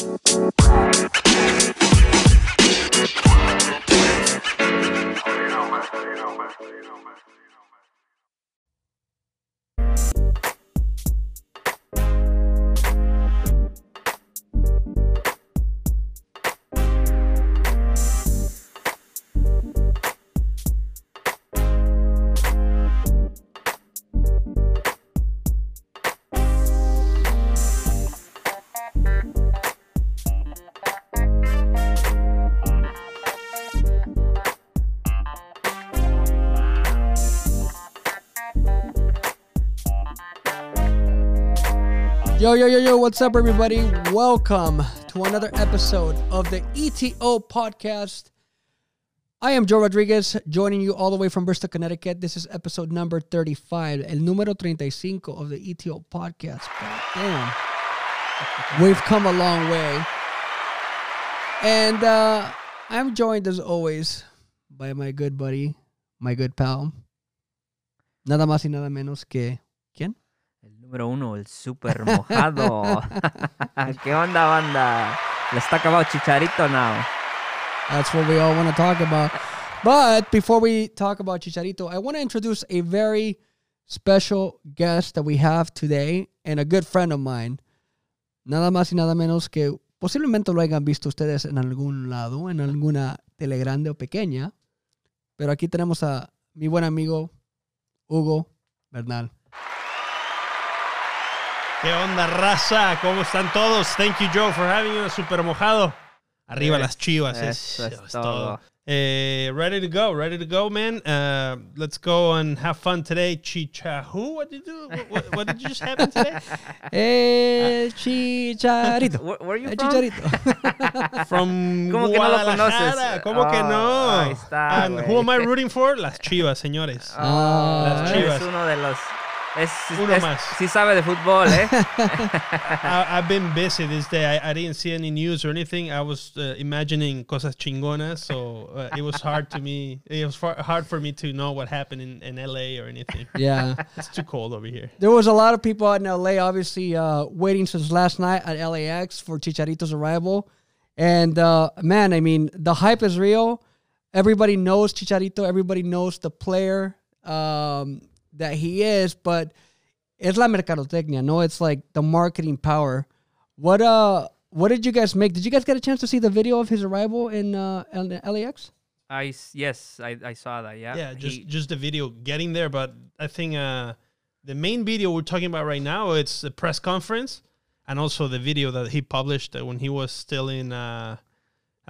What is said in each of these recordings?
Bye. Yo, yo, yo, yo, what's up, everybody? Welcome to another episode of the ETO podcast. I am Joe Rodriguez, joining you all the way from Bristol, Connecticut. This is episode number 35, el número 35 of the ETO podcast. Damn. We've come a long way. And uh, I'm joined, as always, by my good buddy, my good pal. Nada más y nada menos que. Número uno, el super mojado. ¿Qué onda, banda? Le está acabado Chicharito now. That's what we all want to talk about. But before we talk about Chicharito, I want to introduce a very special guest that we have today and a good friend of mine. Nada más y nada menos que posiblemente lo hayan visto ustedes en algún lado, en alguna tele grande o pequeña. Pero aquí tenemos a mi buen amigo Hugo Bernal. ¿Qué onda, raza? ¿Cómo están todos? Thank you, Joe, for having us. Super mojado. Arriba Eh, las chivas. eso es, es todo. Eh, ready to go, ready to go, man. Uh, let's go and have fun today. Chicha, who? What did you do? What, what, what did just happen today? El Chicharito. Where, where are you El from? Chicharito. From ¿Cómo que no lo Guadalajara. conoces? ¿Cómo que Oh, no? ahí está, And güey. who am I rooting for? Las chivas, señores. Ah, Las es Chivas. uno de los... Es, Uno es- más. Sí sabe de fútbol, ¿eh? I, I've been busy this day. I, I didn't see any news or anything. I was uh, imagining cosas chingonas, so uh, it was hard to me. It was far, hard for me to know what happened in, in LA or anything. Yeah. It's too cold over here. There was a lot of people out in LA, obviously, uh, waiting since last night at LAX for Chicharito's arrival. And uh, man, I mean, the hype is real. Everybody knows Chicharito. Everybody knows the player um, that he is. But it's la mercadotecnia, no? It's like the marketing power. What uh, what did you guys make? Did you guys get a chance to see the video of his arrival in uh, in LAX? I, s- yes, I, I saw that, yeah. Yeah, just He- just the video getting there, but I think uh, the main video we're talking about right now it's the press conference, and also the video that he published uh, when he was still in uh,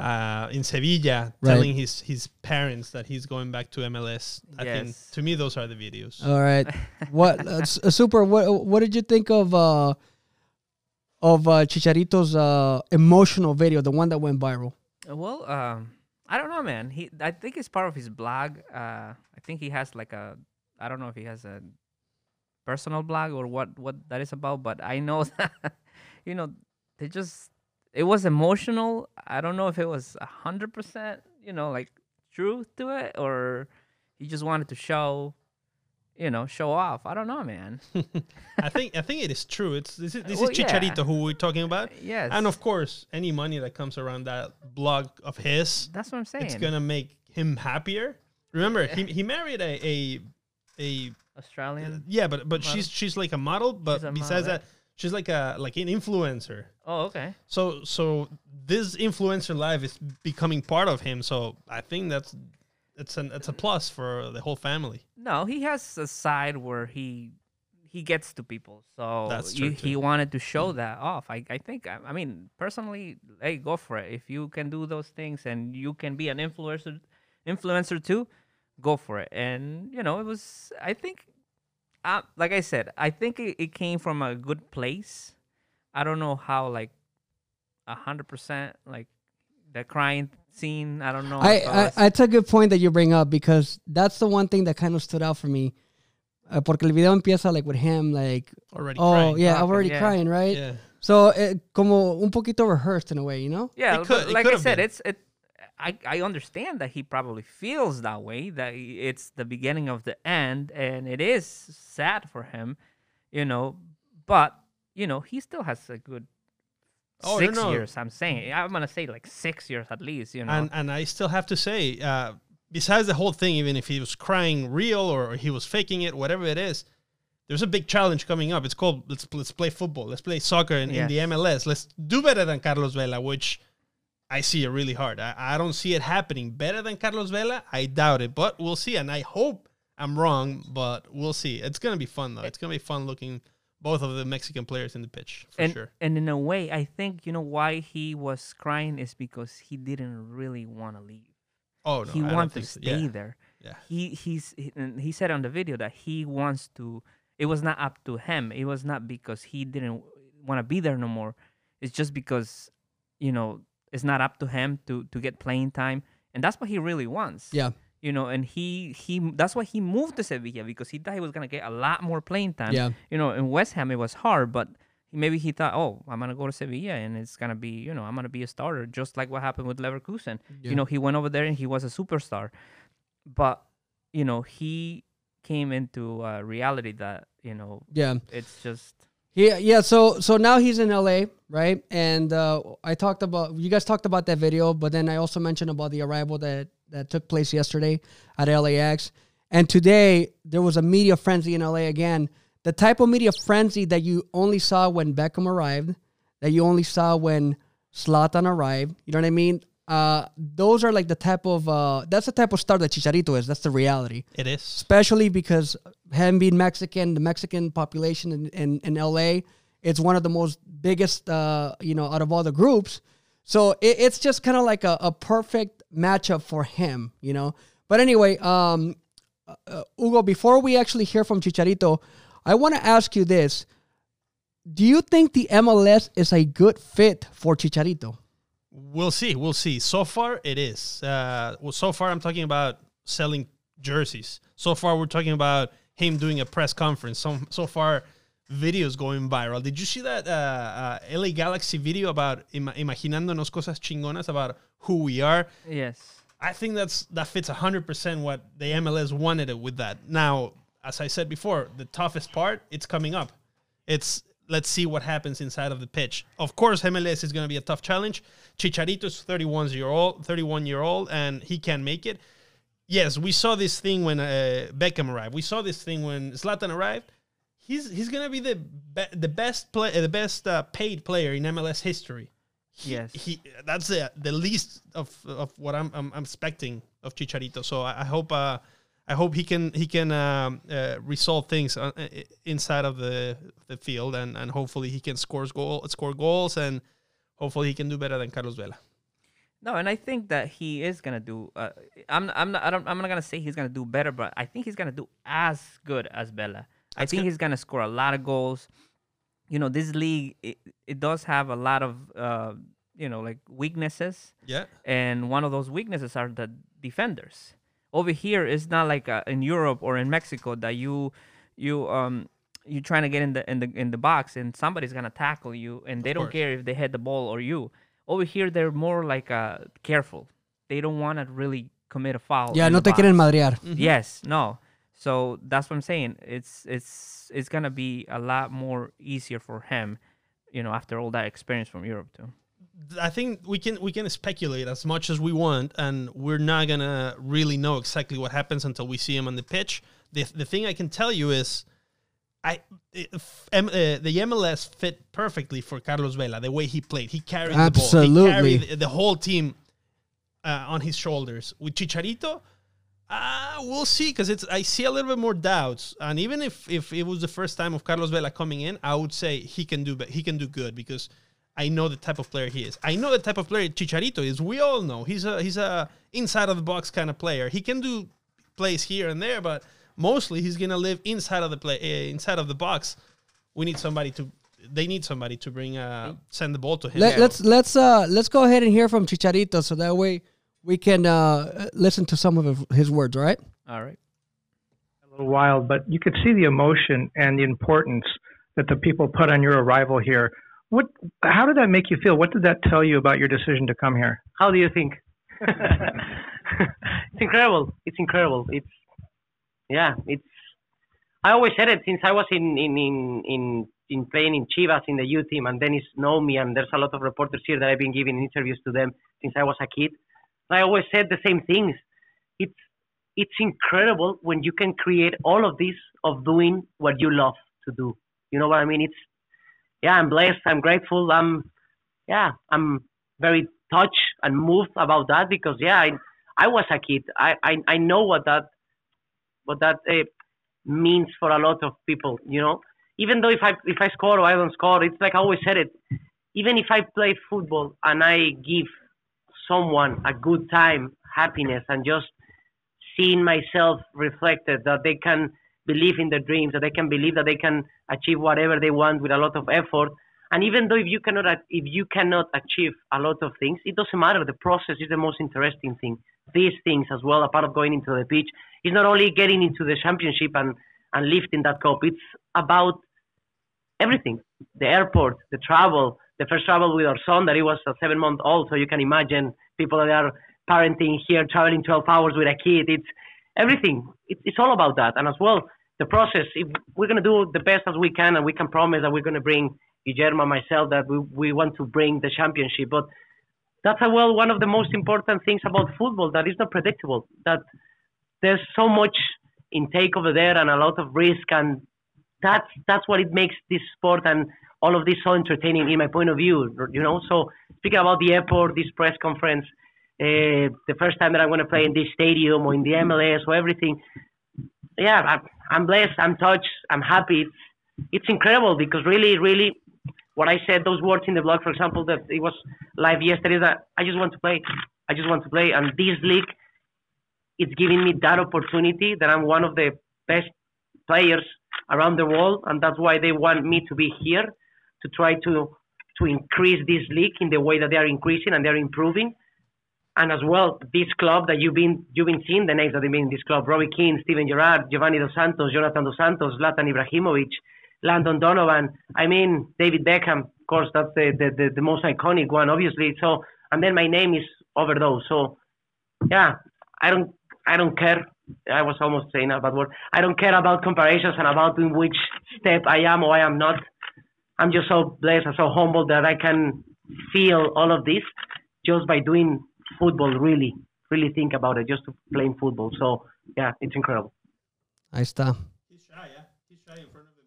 uh, in Sevilla, Right. telling his his parents that he's going back to MLS. I think Yes. to me those are the videos. All right. What uh, uh, super? What what did you think of uh of uh, Chicharito's uh emotional video, the one that went viral? Well, um, I don't know, man. He, I think it's part of his blog. Uh, I think he has like a, I don't know if he has a personal blog or what what that is about, but I know that, you know, they just it was emotional. I don't know if it was a hundred percent, you know, like truth to it, or he just wanted to show, you know, show off. I don't know, man. I think I think it is true. It's this is, this Well, is yeah. Chicharito who we're talking about, Yes, and of course, any money that comes around that blog of his, that's what I'm saying. it's gonna make him happier. Remember, he he married a a, a Australian. yeah, but but Model? she's she's like a model, but a besides model, that, she's like a like an influencer. Oh, okay. So so this influencer life is becoming part of him. So I think that's it's an it's a plus for the whole family. No, he has a side where he he gets to people. So That's true, he too. wanted to show mm. that off. I, I think I, I mean personally, hey, go for it. If you can do those things and you can be an influencer influencer too, go for it. And you know, it was I think uh, like I said, I think it, it came from a good place. I don't know how like a hundred percent like the crying scene. I don't know. I, if I, was- it's a good point that you bring up because that's the one thing that kind of stood out for me. Uh, porque el video empieza like with him like, Already oh crying. yeah, I'm already yeah. crying, right? Yeah. So eh, como un poquito rehearsed in a way, you know? Yeah, It could- but it like could I said, been. it's it. I I understand that he probably feels that way. That it's the beginning of the end, and it is sad for him, you know. But you know, he still has a good Oh, no, six no. years. I'm saying I'm gonna say like six years at least. You know. And and I still have to say, uh, besides the whole thing, even if he was crying real or he was faking it, whatever it is, there's a big challenge coming up. It's called let's let's play football, let's play soccer in, in the MLS. Let's do better than Carlos Vela, which I see it really hard. I, I don't see it happening better than Carlos Vela. I doubt it, but we'll see. And I hope I'm wrong, but we'll see. It's gonna be fun though. It's gonna be fun looking both of the Mexican players in the pitch for and sure. and in a way, I think you know why he was crying is because he didn't really want to leave. Oh no, he I don't to so. stay Yeah. there. Yeah. He he's he, and he said on the video that he wants to. It was not up to him. It was not because he didn't want to be there no more. It's just because you know it's not up to him to to get playing time, and that's what he really wants. Yeah. You know, and he he that's why he moved to Sevilla because he thought he was gonna get a lot more playing time. Yeah. You know, in West Ham it was hard, but maybe he thought, oh, I'm gonna go to Sevilla and it's gonna be, you know, I'm gonna be a starter, just like what happened with Leverkusen. Yeah. You know, he went over there and he was a superstar, but you know, he came into uh, reality that you know Yeah. it's just Yeah, yeah. So so now he's in LA, right? And uh, I talked about you guys talked about that video, but then I also mentioned about the arrival that that took place yesterday at LAX. And today there was a media frenzy in LA again. The type of media frenzy that you only saw when Beckham arrived, that you only saw when Zlatan arrived. You know what I mean? Uh, those are like the type of uh, that's the type of star that Chicharito is. That's the reality It is. especially because him being Mexican, the Mexican population in, in, in LA, it's one of the most biggest, uh, you know, out of all the groups. So it, it's just kind of like a, a perfect matchup for him, you know. But anyway, um, uh, Hugo, before we actually hear from Chicharito, I want to ask you this: Do you think the MLS is a good fit for Chicharito? We'll see. We'll see. So far, it is. Uh, well, so far, I'm talking about selling jerseys. So far, we're talking about him doing a press conference. So, so far, videos going viral. Did you see that uh, uh, LA Galaxy video about ima- imaginándonos cosas chingonas about who we are? yes. I think that's that fits 100% what the MLS wanted it with that. Now, as I said before, the toughest part, it's coming up. It's let's see what happens inside of the pitch. Of course, MLS is going to be a tough challenge. Chicharito's 31 year old, 31 year old, and he can make it. Yes, we saw this thing when uh, Beckham arrived. We saw this thing when Zlatan arrived. He's he's going to be the be- the best play the best uh, paid player in MLS history. He- Yes. he that's the the least of of what I'm I'm, I'm expecting of Chicharito. So I, I hope uh I hope he can he can um, uh, resolve things uh, uh, inside of the the field and and hopefully he can score goal score goals and hopefully he can do better than Carlos Vela. No, and I think that he is gonna do. Uh, I'm I'm not I don't, I'm not gonna say he's gonna do better, but I think he's gonna do as good as Vela. I think good. he's gonna score a lot of goals. You know, this league it, it does have a lot of uh, you know like weaknesses, Yeah. and one of those weaknesses are the defenders. Over here, it's not like uh, in Europe or in Mexico that you you um you're trying to get in the in the in the box and somebody's gonna tackle you and they don't course. care if they hit the ball or you. Over here, they're more like uh careful. They don't want to really commit a foul. Yeah, in no the te quieren box. madrear. Yes, no. So that's what I'm saying. It's it's it's gonna be a lot more easier for him, you know, after all that experience from Europe too. I think we can we can speculate as much as we want, and we're not gonna really know exactly what happens until we see him on the pitch. The the thing I can tell you is, I if, M, uh, the MLS fit perfectly for Carlos Vela the way he played. He carried the ball. Absolutely. He carried the, whole team uh, on his shoulders. With Chicharito, uh, we'll see because it's I see a little bit more doubts. And even if if it was the first time of Carlos Vela coming in, I would say he can do he can do good because I know the type of player he is. I know the type of player Chicharito is. We all know he's a he's a inside of the box kind of player. He can do plays here and there, but mostly he's gonna live inside of the play uh, inside of the box. We need somebody to. They need somebody to bring uh send the ball to him. Let, Let's let's uh let's go ahead and hear from Chicharito, so that way we can uh listen to some of his words. All right. All right. a little wild, but you could see the emotion and the importance that the people put on your arrival here. What? How did that make you feel? What did that tell you about your decision to come here? How do you think? it's incredible. It's incredible. It's yeah. It's. I always said it since I was in in in, in in playing in Chivas in the U team, and Dennis know me, and there's a lot of reporters here that I've been giving interviews to them since I was a kid. I always said the same things. It's it's incredible when you can create all of this of doing what you love to do. You know what I mean? It's yeah, I'm blessed. I'm grateful. I'm yeah, I'm very touched and moved about that because yeah, I I was a kid. I I, I know what that what that uh, means for a lot of people. You know, even though if I if I score or I don't score, it's like I always said it. Even if I play football and I give someone a good time, happiness, and just seeing myself reflected that they can believe in their dreams, that they can believe that they can achieve whatever they want with a lot of effort. And even though if you cannot if you cannot achieve a lot of things, it doesn't matter. The process is the most interesting thing. These things as well, a part of going into the pitch, is not only getting into the championship and and lifting that cup. It's about everything: the airport, the travel, the first travel with our son that he was a seven month old. So you can imagine people that are parenting here, traveling 12 hours with a kid. It's everything. It's all about that. And as well, the process. If we're going to do the best as we can, and we can promise that we're going to bring Guillermo, myself, that we, we want to bring the championship. But that's as well one of the most important things about football that is not predictable. That there's so much intake over there and a lot of risk, and that's that's what it makes this sport and all of this so entertaining in my point of view. You know, so speaking about the airport, this press conference, uh, the first time that I'm going to play in this stadium or in the MLS or everything. Yeah, I'm, I'm blessed. I'm touched. I'm happy. It's, it's incredible because really, really, what I said, those words in the blog, for example, that it was live yesterday, that I just want to play. I just want to play. And this league, it's giving me that opportunity that I'm one of the best players around the world. And that's why they want me to be here to try to to increase this league in the way that they are increasing and they're improving. And as well, this club that you've been you've been seeing the names that have been in this club: Robbie Keane, Steven Gerrard, Giovanni Dos Santos, Jonathan Dos Santos, Zlatan Ibrahimovic, Landon Donovan. I mean, David Beckham. Of course, that's the, the, the, the most iconic one, obviously. So, and then my name is over those. So, yeah, I don't I don't care. I was almost saying a bad word. I don't care about comparisons and about in which step I am or I am not. I'm just so blessed and so humble that I can feel all of this just by doing football. Really, really think about it, just playing football. So yeah, it's incredible. Ahí está. He's shy, yeah. He's shy in front of the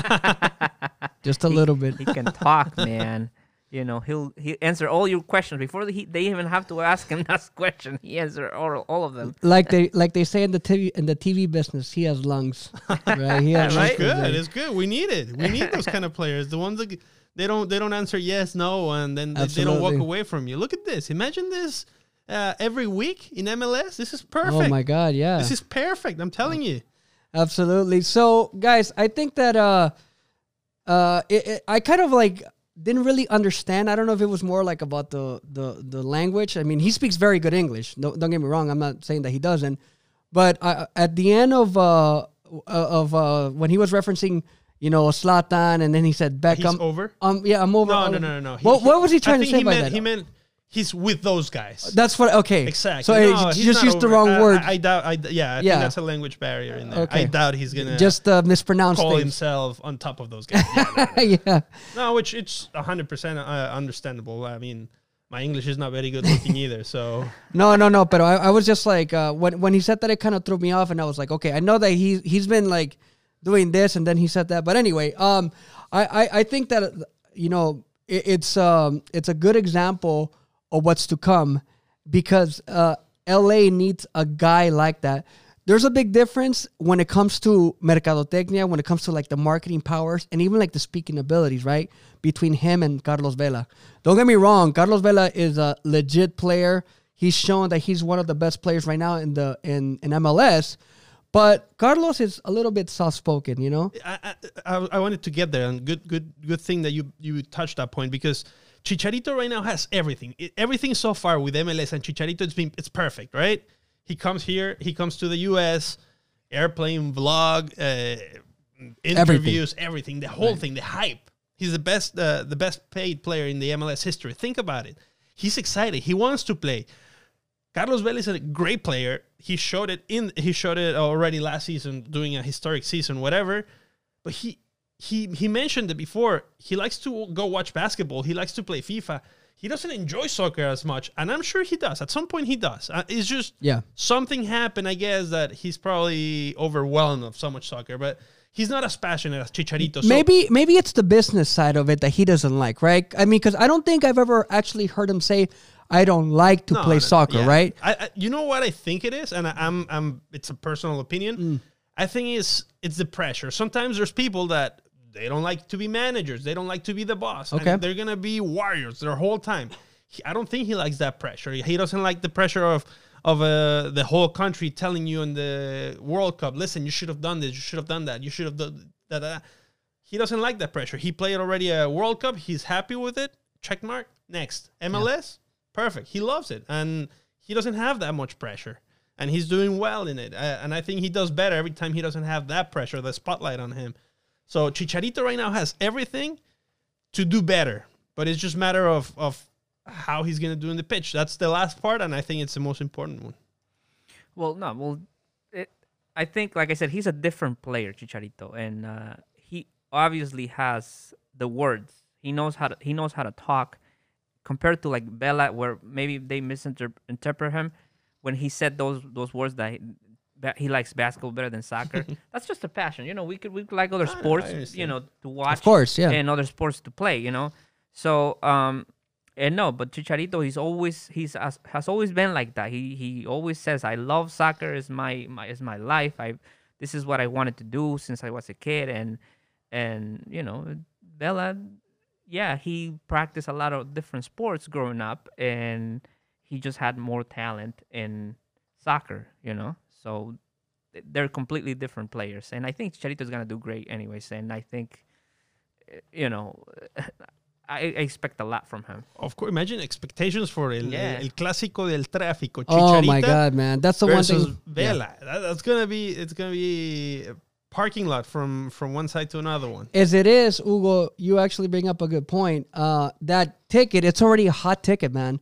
mic. Just a little bit. He can talk, man. You know, he'll he answer all your questions before he, they even have to ask him that question. He answer all, all of them. Like they like they say in the TV in the TV business, he has lungs. Right? He has Right? It's lungs. good. It's good. We need it. We need those kind of players. The ones that g- they don't they don't answer yes, no, and then they, they don't walk away from you. Look at this. Imagine this uh, every week in MLS. This is perfect. Oh my god, yeah. This is perfect. I'm telling you. Absolutely. So, guys, I think that uh, uh, it, it, I kind of like didn't really understand. I don't know if it was more like about the the the language. I mean, he speaks very good English. No, don't get me wrong. I'm not saying that he doesn't. But uh, at the end of uh of uh when he was referencing, you know, Zlatan, and then he said Beckham. He's over. Um, yeah, I'm over. No, all no, no, no, no. He- What, what was he trying to say he by meant, that? He meant he's with those guys. That's what. Okay, Exactly. So No, you just used the wrong I- word. I, I doubt. I, yeah, I Yeah. think that's a language barrier in there. Okay. I doubt he's gonna just uh, mispronounced call things. himself on top of those guys. Yeah, no, no. yeah. No, which it's hundred percent uh, understandable. I mean, my English is not very good looking either. So No, no, no. But I, I was just like uh, when when he said that, it kind of threw me off, and I was like, okay, I know that he he's been like doing this, and then he said that. But anyway, um, I I, I think that you know it, it's um it's a good example of what's to come because uh, L.A. needs a guy like that. There's a big difference when it comes to mercadotecnia, when it comes to like the marketing powers and even like the speaking abilities, right? Between him and Carlos Vela. Don't get me wrong, Carlos Vela is a legit player. He's shown that he's one of the best players right now in the in, in MLS. But Carlos is a little bit soft spoken, you know? I, I, I wanted to get there, and good, good, good thing that you you touched that point because Chicharito right now has everything. It, everything so far with MLS and Chicharito, it's been it's perfect, right? He comes here, he comes to the U.S. airplane vlog, uh, interviews, everything, the whole thing, the hype. He's the best, uh, the best paid player in the MLS history. Think about it. He's excited. He wants to play. Carlos Vela is a great player. He showed it in he showed it already last season, doing a historic season, whatever. But he he he mentioned it before. He likes to go watch basketball. He likes to play FIFA. He doesn't enjoy soccer as much, and I'm sure he does. At some point, he does. Uh, it's just Yeah. something happened, I guess, that he's probably overwhelmed of so much soccer. But he's not as passionate as Chicharito. So maybe maybe it's the business side of it that he doesn't like, right? I mean, because I don't think I've ever actually heard him say, "I don't like to No, play no, soccer," yeah. right? I, I, you know what I think it is, and I, I'm, I'm. It's a personal opinion. Mm. I think it's it's the pressure. Sometimes there's people that they don't like to be managers. They don't like to be the boss. Okay. and they're gonna be warriors their whole time. He, I don't think he likes that pressure. He doesn't like the pressure of of uh, the whole country telling you in the World Cup, listen, you should have done this, you should have done that, you should have done that. that. He doesn't like that pressure. He played already a World Cup. He's happy with it. Check mark. Next MLS. Perfect. He loves it, and he doesn't have that much pressure, and he's doing well in it. Uh, and I think he does better every time he doesn't have that pressure, the spotlight on him. So Chicharito right now has everything to do better, but it's just matter of of how he's gonna do in the pitch. That's the last part, and I think it's the most important one. Well, no, well, it, I think, like I said, he's a different player, Chicharito, and uh, he obviously has the words. He knows how to he knows how to talk, compared to like Vela, where maybe they misinterpret him when he said those those words that he, that he likes basketball better than soccer. That's just a passion, you know. We could we could like other I sports, you know, to watch, of course, yeah. and other sports to play, you know. So um, and no, but Chicharito, he's always he's has, has always been like that. He he always says, "I love soccer. is my my is my life. I this is what I wanted to do since I was a kid." And and you know, Vela, yeah, he practiced a lot of different sports growing up, and he just had more talent in soccer. You know, so they're completely different players. And I think Chicharito's gonna do great, anyways. And I think, eh, you know. I, I expect a lot from him. Of course, imagine expectations for el, Yeah. el clásico del tráfico. Oh my god, man, that's the one thing. Vela. That- that's gonna be it's gonna be a parking lot from from one side to another one. As it is, Hugo, you actually bring up a good point. Uh, that ticket, it's already a hot ticket, man.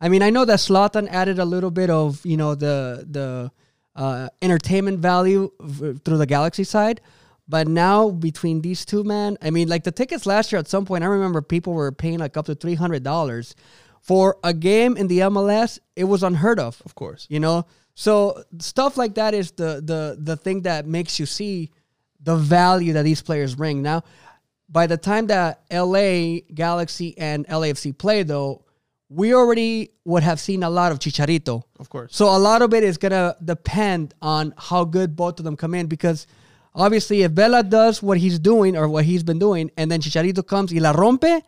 I mean, I know that Zlatan added a little bit of you know the the uh, entertainment value v- through the Galaxy side, but now between these two, man, I mean, like the tickets last year at some point, I remember people were paying like up to three hundred dollars for a game in the MLS. It was unheard of Of course. you know so stuff like that is the the the thing that makes you see the value that these players bring now by the time that la galaxy and lafc play though we already would have seen a lot of chicharito Of course. so a lot of it is gonna depend on how good both of them come in because obviously if Vela does what he's doing or what he's been doing and then Chicharito comes y la rompe,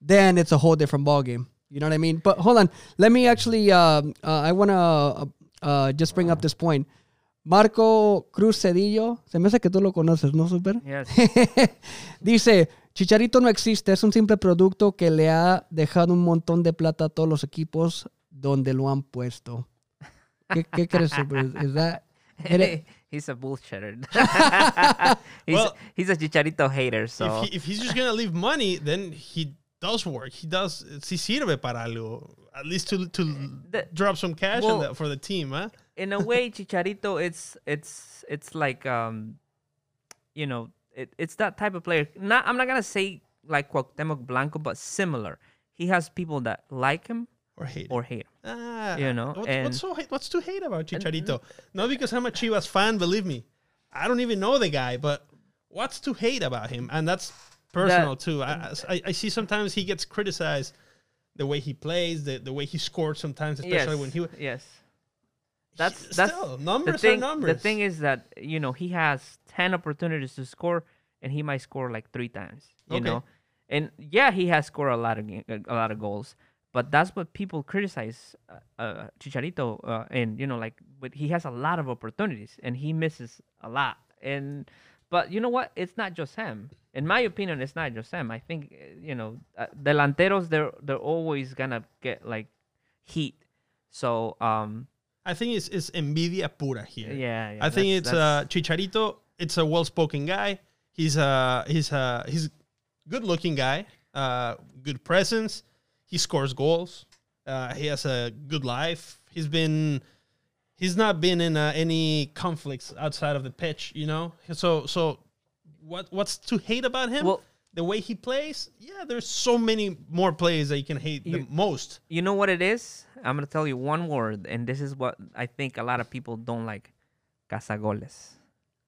then it's a whole different ballgame. You know what I mean? But hold on, let me actually. Um, uh, I want to uh, uh, just bring up this point. Marco Cruz Cedillo, se me hace que tú lo conoces, ¿no, Super? Yes. Dice, Chicharito no existe, es un simple producto que le ha dejado un montón de plata a todos los equipos donde lo han puesto. ¿Qué, qué crees, Super? Is that, Eres- he's a bullshitter. he's, Well- he's a Chicharito hater. So if, he, if he's just gonna leave money, then he does work. He does. Si sirve para algo, at least to to The- drop some cash well- the, for the team, huh? in a way, Chicharito, it's it's it's like um, you know, it, it's that type of player. Not I'm not gonna say like Cuauhtemoc Blanco, but similar. He has people that like him Or hate. or hate him. Ah, you know, what- and- what's so what's to hate about Chicharito? Not because I'm a Chivas fan, believe me. I don't even know the guy, but what's to hate about him? And that's personal too. I, I I see sometimes he gets criticized the way he plays, the, the way he scored sometimes, especially yes, when he yes. That's He- that's still, the numbers thing. are numbers. The thing is that you know he has ten opportunities to score, and he might score like three times. You Okay. know, and yeah, he has scored a lot of a lot of goals, but that's what people criticize uh, uh, Chicharito. Uh, and you know, like, but he has a lot of opportunities, and he misses a lot. And but you know what? It's not just him. In my opinion, it's not just him. I think uh, you know, uh, delanteros they're they're always gonna get like heat. So um, I think it's, it's envidia pura here. yeah, yeah I think it's uh, Chicharito. It's a well-spoken guy. He's a he's a he's a good-looking guy. Uh, good presence. He scores goals. Uh, he has a good life. He's been he's not been in uh, any conflicts outside of the pitch. You know. So so what what's to hate about him? Well- the way he plays. Yeah, there's so many more plays that you can hate the most. You know what it is? I'm gonna tell you one word, and this is what I think a lot of people don't like. Cazagoles.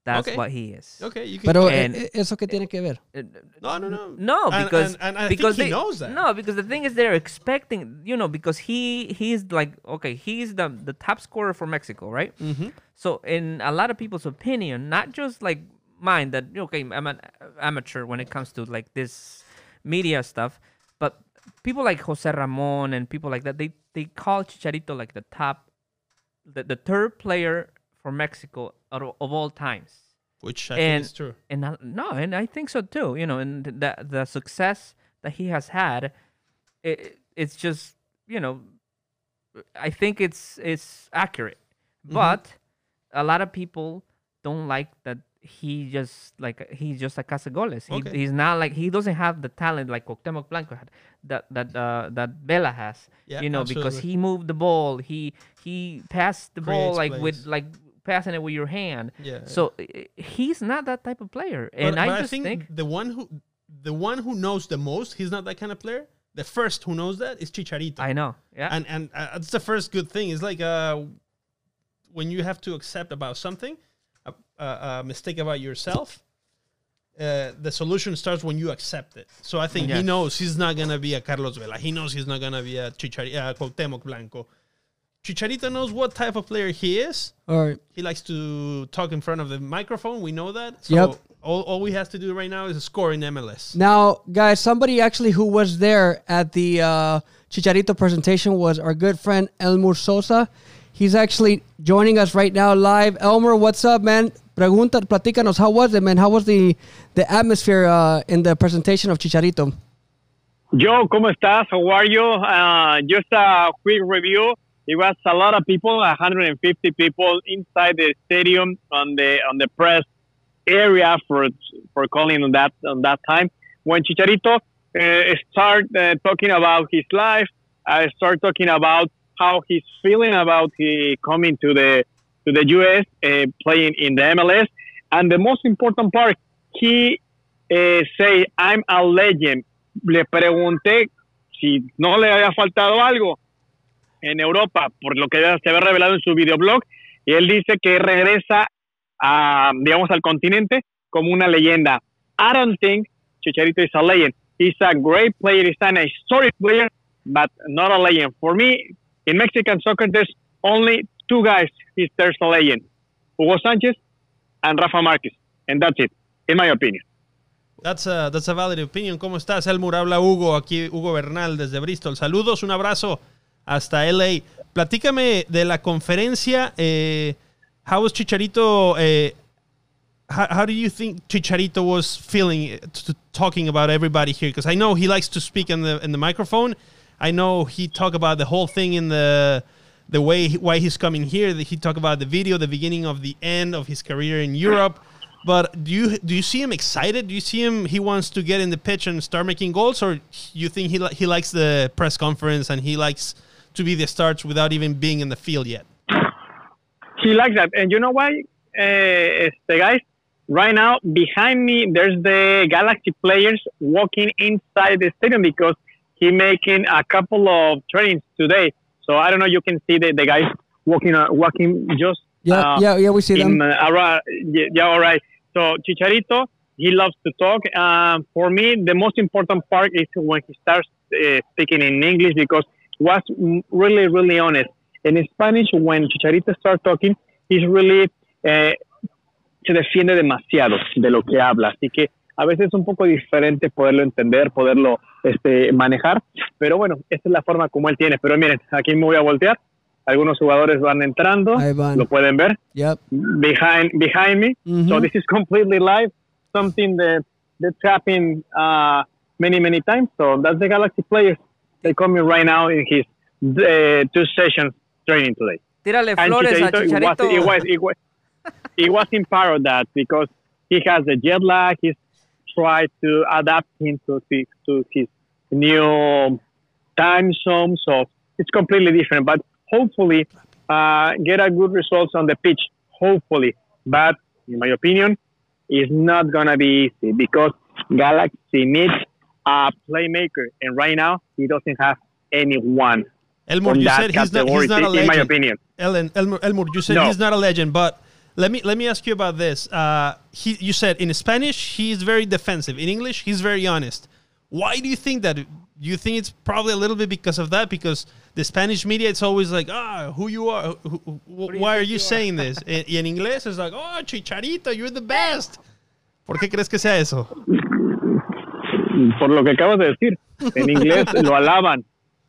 That's Okay. what he is. Okay, you can. Pero And- eh, eh, eso que tiene que ver. Uh, no, no, no. No, because and, and I because think he they, knows that. No, because the thing is, they're expecting, you know, because he he's like okay, he's the the top scorer for Mexico, right? Mhm. So in a lot of people's opinion, not just like mine, that okay, I'm an amateur when it comes to like this media stuff, but people like Jose Ramon and people like that, they they call Chicharito like the top, the, the third player for Mexico of, of all times which I and think is true. and I, no, and I think so too. You know, and the the success that he has had, it, it's just you know, I think it's it's accurate, Mm-hmm. but a lot of people don't like that he just like he's just a cazagoles. He, Okay. He's not like he doesn't have the talent like Cuauhtemoc Blanco had that that uh, that Vela has. Yeah, you know, because he moved the ball, he he passed the ball like plays. with like passing it with your hand. Yeah. So i- he's not that type of player, and but, I but just think, think, the one who the one who knows the most, he's not that kind of player. The first who knows that is Chicharito. I know, yeah, and and uh, that's the first good thing. It's like uh, when you have to accept about something, a, a, a mistake about yourself. Uh, the solution starts when you accept it. So I think he knows he's not gonna be a Carlos Vela. He knows he's not gonna be a Chicharito, uh, Cuauhtemoc Blanco. Chicharito knows what type of player he is. All right. He likes to talk in front of the microphone. We know that. So Yep. all, all we have to do right now is score in MLS. Now, guys, somebody actually who was there at the uh, Chicharito presentation was our good friend Elmer Sosa. He's actually joining us right now live. Elmer, what's up, man? Pregunta, platícanos, how was it, man? How was the the atmosphere uh, in the presentation of Chicharito? Joe, ¿cómo estás? How are you? Uh, just a quick review. It was a lot of people, 150 people inside the stadium on the on the press area for for calling on that on that time. When Chicharito uh, started uh, talking about his life, I started talking about how he's feeling about he coming to the to the U.S. Uh, playing in the MLS, and the most important part, he uh, say, "I'm a legend." le pregunté si no le había faltado algo en Europa, por lo que se había revelado en su videoblog, y él dice que regresa a, digamos, al continente como una leyenda. I don't think Chicharito is a legend. He's a great player, he's an historic player, but not a legend. For me, in Mexican soccer, there's only two guys, he's, there's a legend. Hugo Sánchez and Rafa Márquez. And that's it, in my opinion. That's a, that's a valid opinion. ¿Cómo estás, Elmur? Habla Hugo, aquí Hugo Bernal desde Bristol. Saludos, un abrazo hasta LA. Platícame de la conferencia. Eh, how was Chicharito? Eh, how, how do you think Chicharito was feeling eh, talking about everybody here? Because I know he likes to speak in the in the microphone. I know he talked about the whole thing in the the way he- why he's coming here. He talked about the video, the beginning of the end of his career in Europe. But do you do you see him excited? Do you see him he wants to get in the pitch and start making goals, or you think he he likes the press conference and he likes to be the starts without even being in the field yet? he likes that. And you know why, uh, este guys? Right now, behind me, there's the Galaxy players walking inside the stadium because he making a couple of trainings today. So I don't know. You can see the, the guys walking uh, walking just Yeah, uh, yeah, yeah. We see in, them. uh, around, yeah, yeah, all right. So Chicharito, he loves to talk. Um, for me, the most important part is when he starts uh, speaking in English because was really, really honest. In Spanish, when Chicharito starts talking, he's really eh, se defiende demasiado de lo que habla. Así que a veces es un poco diferente poderlo entender, poderlo este, manejar. Pero bueno, esta es la forma como él tiene. Pero miren, aquí me voy a voltear. Algunos jugadores van entrando. Ahí van. Lo pueden ver Yep. behind behind me. So Mhm. this is completely live, something that that's happened uh, many many times. So that's the Galaxy players. They coming right now in his uh, two sessions training today. tírale flores a it was, it was it was it was in part of that because he has the jet lag. He's tried to adapt him to his, to his new time zone. So it's completely different. But hopefully, uh, get a good results on the pitch. Hopefully, but in my opinion, is not gonna be easy because Galaxy needs a playmaker, and right now he doesn't have anyone Elmore, on you said he's not, category, he's not a in my legend. opinion. Ellen, Elmore, Elmore, you said No. he's not a legend, but let me let me ask you about this. Uh, he, you said in Spanish he's very defensive. In English, he's very honest. Why do you think that? You think it's probably a little bit because of that? Because the Spanish media, it's always like, ah, who you are? Who, who, wh- why are you saying this? in, y en inglés like, oh, Chicharito, you're the best. ¿Por qué crees que sea eso? Por lo que acabas de decir. En inglés lo alaban,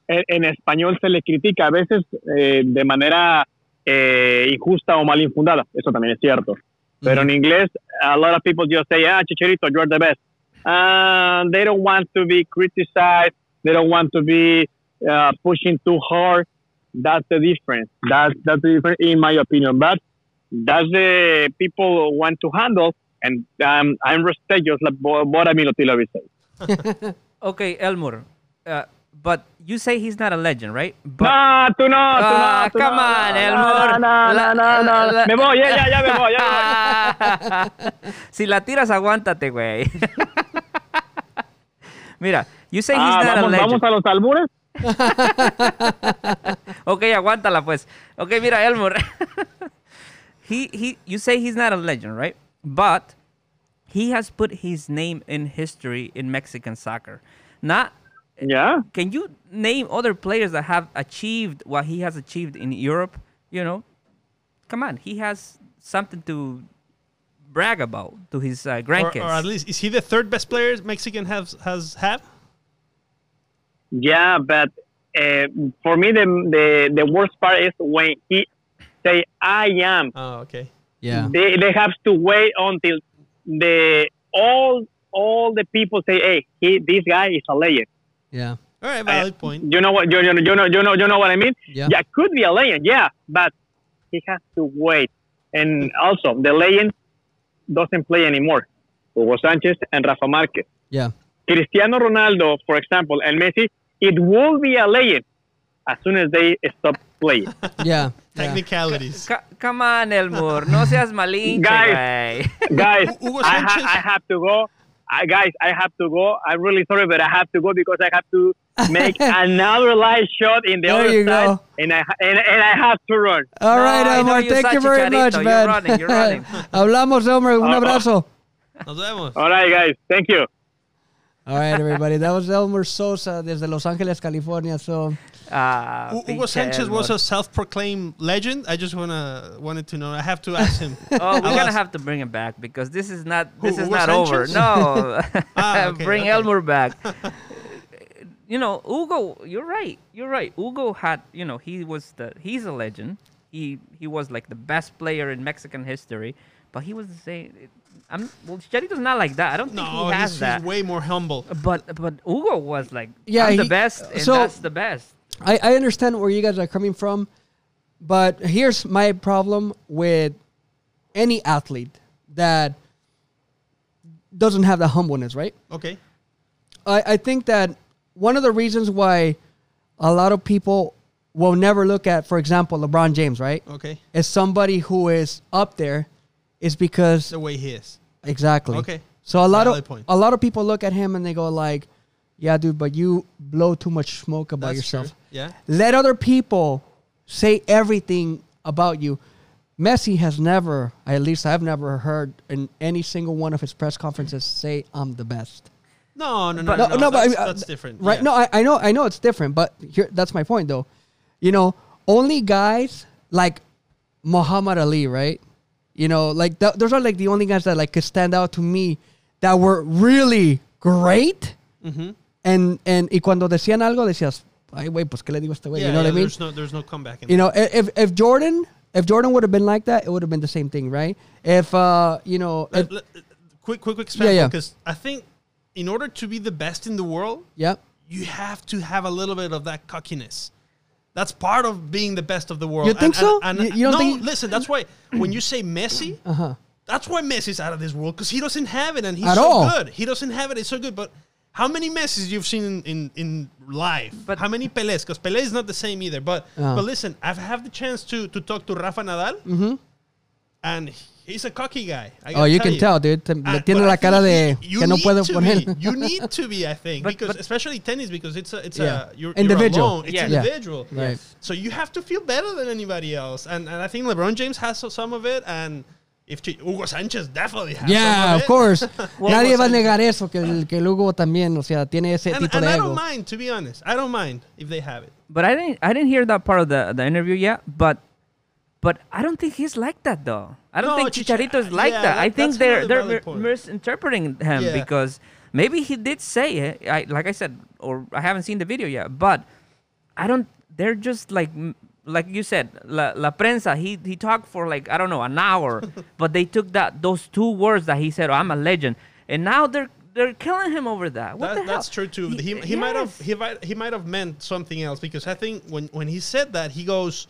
en, en español se le critica a veces eh, de manera eh, injusta o mal infundada. Eso también es cierto. Pero en inglés, a lot of people just say, ah, Chicharito, you're the best. Uh, they don't want to be criticized. They don't want to be uh, pushing too hard. That's the difference. That's, that's the difference in my opinion. But that's the people want to handle. And um, I'm respect just like. Okay, Elmore. Uh, but you say he's not a legend, right? But No, tú no, tú Ah, no. tú come no, on, no, Elmore. No, no, no, no, Me voy, ya, ya, ya me voy, ya me voy. si la tiras, aguántate, güey. Mira, you say he's Ah, not vamos, a legend. vamos a los albures. Ok, aguántala pues. Ok, mira, Elmore. he, he, you say he's not a legend, right? But he has put his name in history in Mexican soccer. Not, Ya. can you name other players that have achieved what he has achieved in Europe? You know, come on, he has something to brag about to his uh, Or, grandkids. or at least, is he the third best player Mexican has has have? Yeah, but uh, for me, the, the the worst part is when he say I am. Oh, okay. Yeah. They they have to wait until the all all the people say, hey, he this guy is a legend. Yeah. All right, valid uh, point. You know what? You, you, you know you know you know what I mean? Yeah. Yeah, could be a legend, yeah, but he has to wait. And also, the legend doesn't play anymore. Hugo Sanchez and Rafa Marquez. Yeah. Cristiano Ronaldo, for example, and Messi, it will be a legend as soon as they stop playing. Yeah. yeah. Technicalities. Ca- come on, Elmore. No seas malinche, Guys. güey. guys, Hugo I, ha- I have to go. I, guys, I have to go. I'm really sorry, but I have to go because I have to make another live shot in the There other you side, go. and I and, and I have to run. All No, right, I know Elmore. you Thank you very Chicharito. much, You're running, you're running. Hablamos, Elmer. Un abrazo. Nos vemos. All right, guys. Thank you. All right, everybody. That was Elmer Sosa desde Los Angeles, California. So, Hu- Hugo pinche Sanchez was Elmore. a self-proclaimed legend. I just wanna wanted to know. I have to ask him. Oh, we're I'll gonna have to bring him back because this is not this is Hugo not over. No, Ah, okay, bring okay. Elmer back. you know, Hugo, you're right. You're right. Hugo had, you know, he was the he's a legend. He he was like the best player in Mexican history, but he was the same. I'm well, Chicharito's not like that. I don't think No, he has he's, that. he's way more humble. but but Hugo was like, Yeah, I'm the best, and so- that's the best. I, I understand where you guys are coming from, but here's my problem with any athlete that doesn't have the humbleness, right? Okay. I, I think that one of the reasons why a lot of people will never look at, for example, LeBron James, right? Okay. As somebody who is up there is because The way he is. exactly. Okay. So a lot Valid of point. a lot of people look at him and they go like, "Yeah, dude, but you blow too much smoke about That's yourself." true. Yeah. Let other people say everything about you. Messi has never, at least I've never heard in any single one of his press conferences say, "I'm the best." No, no, no, No, no. no, but that's, uh, that's different. Right? yeah. No, I, I know, I know it's different, but here, that's my point, though. You know, only guys like Muhammad Ali, right? You know, like th- those are like the only guys that like could stand out to me that were really great. Mm-hmm. And and y cuando decían algo decías, ay güey, pues qué le digo a este güey. Yeah, you know yeah, what I mean? There's no, there's no comeback. In You know, if if Jordan if Jordan would have been like that, it would have been the same thing, right? If uh, you know, if- Let- let- quick, quick, quick Yeah, example. yeah. Because I think in order to be the best in the world, yeah, you have to have a little bit of that cockiness. That's part of being the best of the world. You think so? You- you don't no, think- listen. That's why when you say Messi, uh huh, that's why Messi's out of this world because he doesn't have it and he's At so all. good. He doesn't have it. It's so good. But how many Messis you've seen in, in, in life? But- how many Pelés? Because Pelé is not the same either. But Uh. but listen, I've had the chance to to talk to Rafa Nadal, Mm-hmm. and He's a cocky guy. I Oh, you can you. tell, dude. Te- Ah, tiene la cara de you que no need puedo to poner. be. You need to be, I think, But- because but- especially tennis, because it's a it's a you're, Individual. You're alone. It's Yeah. Yeah. individual. Right. So you have to feel better than anybody else, and and I think LeBron James has some of it, and if Chi- Hugo Sanchez definitely has. Yeah, some of it. course. Nadie va a Sanchez- negar eso, que el, que el Hugo también, o sea, tiene ese And, tipo and de I ego. don't mind, to be honest. I don't mind if they have it. But I didn't I didn't hear that part of the the interview yet. But but I don't think he's like that though. I don't No, think Chicharito is like yeah, that. I think they're they're valid misinterpreting him Yeah. because maybe he did say it. I like I said, or I haven't seen the video yet. But I don't. They're just like m- like you said, la, la prensa. He he talked for like I don't know an hour, but they took that those two words that he said, oh, "I'm a legend," and now they're they're killing him over that. What That, that's true too. He, Y- he might have he might he might have meant something else because I think when when he said that he goes,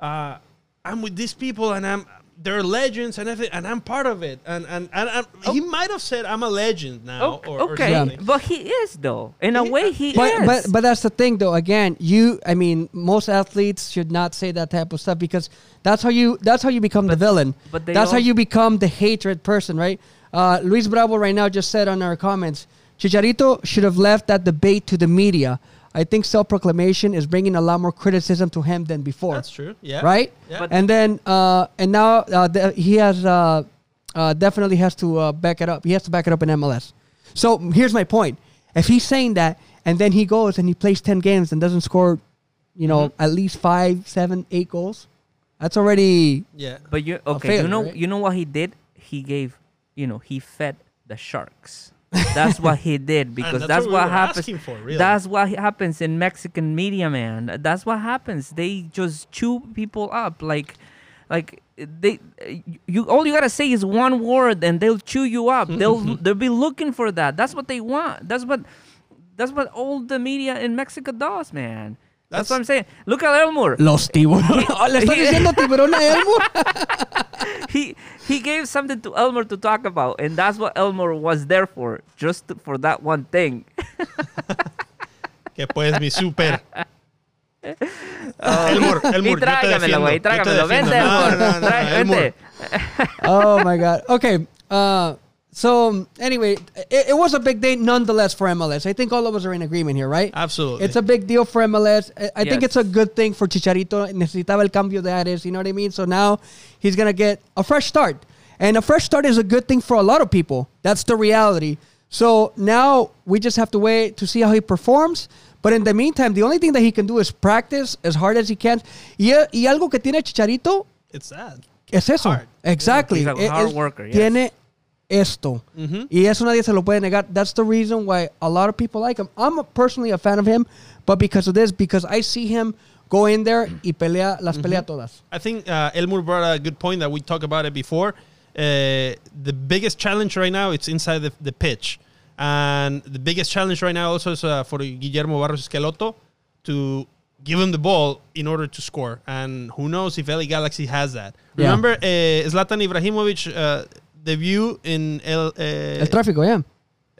uh, "I'm with these people and I'm they're legends and everything and I'm part of it." And and, and, and he might have said, "I'm a legend now." Oh, or, or okay, something. but he is though. In a He- way, he But, is. but but that's the thing though. Again, you I mean, most athletes should not say that type of stuff because that's how you that's how you become the villain. but they that's how you become the hatred person, right? Uh, Luis Bravo right now just said on our comments, Chicharito should have left that debate to the media. I think self-proclamation is bringing a lot more criticism to him than before. That's true. Yeah. right? Yeah. But- and then uh, and now uh, the, he has uh, uh, definitely has to uh, back it up. He has to back it up in MLS. So here's my point: if he's saying that, and then he goes and he plays ten games and doesn't score, you know, Mm-hmm. at least five, seven, eight goals, that's already Yeah. But you okay? failure, you know, right? you know what he did? He gave, you know, he fed the sharks. That's what he did because that's that's, what what were happens. for, really. That's what happens in Mexican media, man. That's what happens. They just chew people up, like, like they. You all you gotta say is one word, and they'll chew you up. They'll they'll be looking for that. That's what they want. That's what. That's what all the media in Mexico does, man. That's, what I'm saying. Look at Elmore. los tiburones. Oh, Le estoy diciendo tiburón a Elmo. he he gave something to Elmur to talk about, and that's what Elmur was there for, just to- for that one thing. Que pues mi super. Elmore, Elmore, y yo tráigamelo, güey, yo tráigamelo. Vente, No, Elmore. no, no, Trae- Elmore. vente. oh my god. Okay. Uh, so anyway, it, it was a big day nonetheless for MLS. I think all of us are in agreement here, right? Absolutely. It's a big deal for MLS. I, I think Yes. it's a good thing for Chicharito. Necesitaba el cambio de aires, you know what I mean? So now he's going to get a fresh start. And a fresh start is a good thing for a lot of people. That's the reality. So now we just have to wait to see how he performs. But in the meantime, the only thing that he can do is practice as hard as he can. Y, y algo que tiene Chicharito It's sad. es eso. Hard. Exactly. He's a hard es- worker, yes. Tiene esto. Y eso nadie se lo puede negar. That's the reason why a lot of people like him. I'm personally a fan of him, but because of this, because I see him go in there y pelea, las pelea todas. I think uh, Elmur brought a good point that we talked about it before. Uh, the biggest challenge right now it's inside the, the pitch, and the biggest challenge right now also is uh, for Guillermo Barros Schelotto to give him the ball in order to score. And who knows if LA Galaxy has that? Yeah. Remember, uh, Zlatan Ibrahimovic uh, view in El uh, El tráfico, yeah.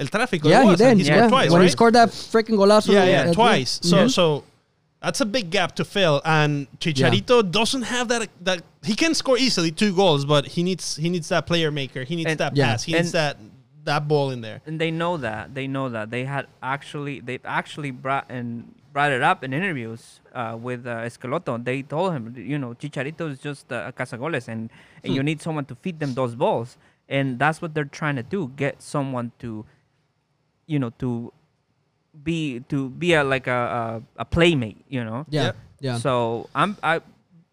El Tráfico. Yeah, it he was, and did. He scored yeah. twice, when right? he scored that freaking golazo. Yeah, yeah, at- twice. So Mhm. so that's a big gap to fill. And Chicharito doesn't have that that he can score easily two goals, but he needs he needs that player maker. He needs And- that Yeah. pass. He needs that that ball in there. and they know that. They know that. They had actually they actually brought and brought it up in interviews uh, with uh, Schelotto. They told him, you know, Chicharito is just uh, a cazagoles, and, and you need someone to feed them those balls, and that's what they're trying to do. Get someone to, you know, to be to be a like a a, a playmate. You know. Yeah. Yep. Yeah. So I'm I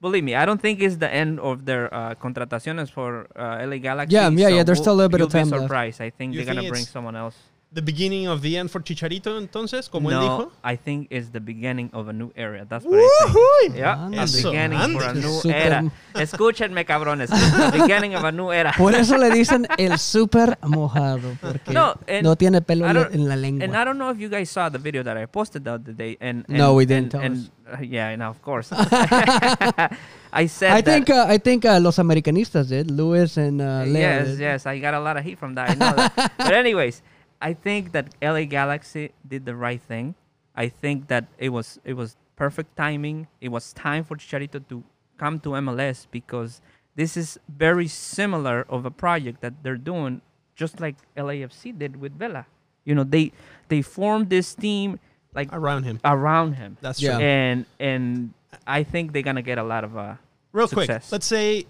believe me, I don't think it's the end of their uh, contrataciones for uh, LA Galaxy. Yeah, yeah, so yeah, there's still a little bit you'll of time Be left. surprised. I think You they're gonna bring someone else. The beginning of the end for Chicharito, entonces, como él no, dijo. I think it's the beginning of a new era. That's what I think. Yeah, Anda. the Eso, beginning for a new Super- era. Escúchenme, cabrones. The beginning of a new era. Por eso le dicen el súper mojado. Porque No, no tiene pelo en la lengua. And I don't know if you guys saw the video that I posted the other day. And, and No, we didn't, And, tell and, us. uh, yeah, no, of course. I said I that- think uh, I think uh, los americanistas did. Luis and uh, Leo yes, did. yes, I got a lot of heat from that. I know that. but anyways, I think that LA Galaxy did the right thing. I think that it was it was perfect timing. It was time for Chicharito to come to MLS because this is very similar of a project that they're doing, just like LAFC did with Vela. You know, they they formed this team like around him. around him, That's Yeah. true. and and I think they're gonna get a lot of uh. Real quick, success. let's say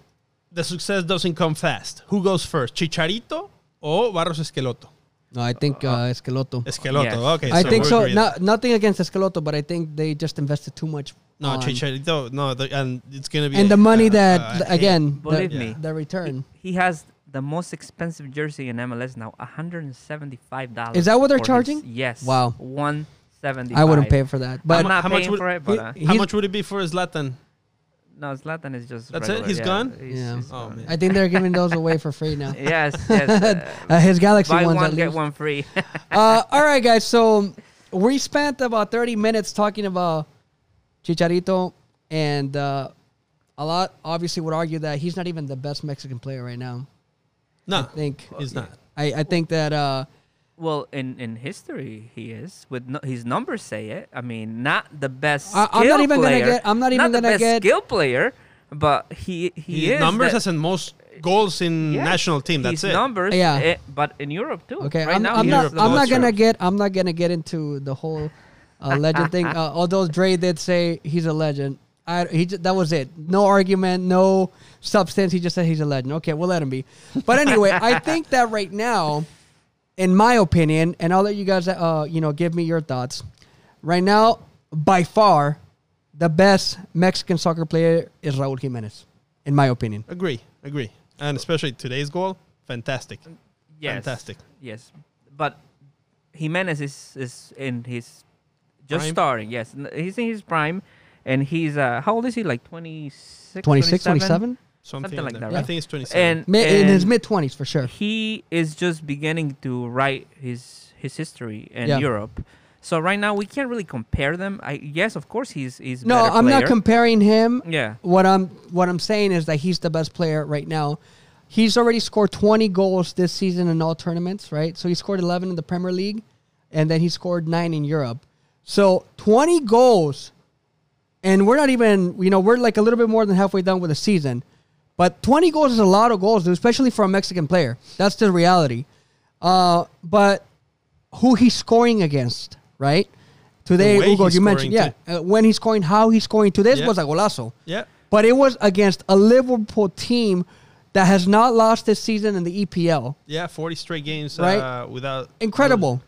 the success doesn't come fast. Who goes first, Chicharito or Barros Schelotto? No, I think uh, Schelotto. Schelotto. Yes. Okay, I think so. No, nothing against Schelotto, but I think they just invested too much. no, on- Chicharito. No, the, and it's gonna be and the money uh, that uh, th- again, Believe the, me. the return. He has the most expensive jersey in MLS now, hundred and seventy-five dollars. Is that what they're charging? Yes. Wow. One seventy-five. I wouldn't pay for that. But I'm not How much would- for it, but he- uh, How he's- mu's would it be for Zlatan? No, Zlatan is just. That's it? regular, He's yeah, gone? he's- Yeah. he's Oh, gone. man. I think they're giving those away for free now. Yes, yes. uh, Uh, his Galaxy buy ones one at get one free. uh, all right, guys. So we spent about 30 minutes talking about Chicharito, and uh, a lot obviously would argue that he's not even the best Mexican player right now. No, I think he's not. I, I think that uh, well, in in history, he is with no, his numbers say it. I mean, not the best. I- I'm not skill even gonna get- I'm not even the gonna best get- skill player, but he he His is numbers the- as in most goals in Yes, national team. That's his it. numbers, Yeah. eh, but in Europe too. okay, right I'm, now I'm not I'm not gonna get I'm not gonna get into the whole uh, legend thing. Uh, although Dre did say he's a legend. I, he ju- that was it. No argument, no substance. He just said he's a legend. Okay, we'll let him be. But anyway, I think that right now, in my opinion, and I'll let you guys, uh, you know, give me your thoughts. Right now, by far, the best Mexican soccer player is Raúl Jiménez, in my opinion. Agree, agree, and especially today's goal, fantastic, Yes. fantastic. Yes, but Jimenez is is in his just Prime? starting. Yes, he's in his prime, and he's uh how old is he? Like 26, 26, 27? 27? Something, Something like that. that, I think it's twenty-seven. And, Mi- in his mid 20s, for sure. he is just beginning to write his his history in Yeah. Europe. So right now we can't really compare them. I yes, of course he's he's No, I'm not comparing him. Yeah. What I'm what I'm saying is that he's the best player right now. He's already scored 20 goals this season in all tournaments, right? So he scored 11 in the Premier League, and then he scored nine in Europe. So 20 goals, and we're not even, you know, we're like a little bit more than halfway done with the season. But 20 goals is a lot of goals, especially for a Mexican player. That's the reality. Uh, but who he's scoring against, right? Today, way Hugo, you mentioned, yeah, scoring, uh, when he's scoring, how he's scoring. Today's Yeah. was a golazo, yeah, but it was against a Liverpool team that has not lost this season in the EPL. yeah, forty straight games Right. uh, without Incredible.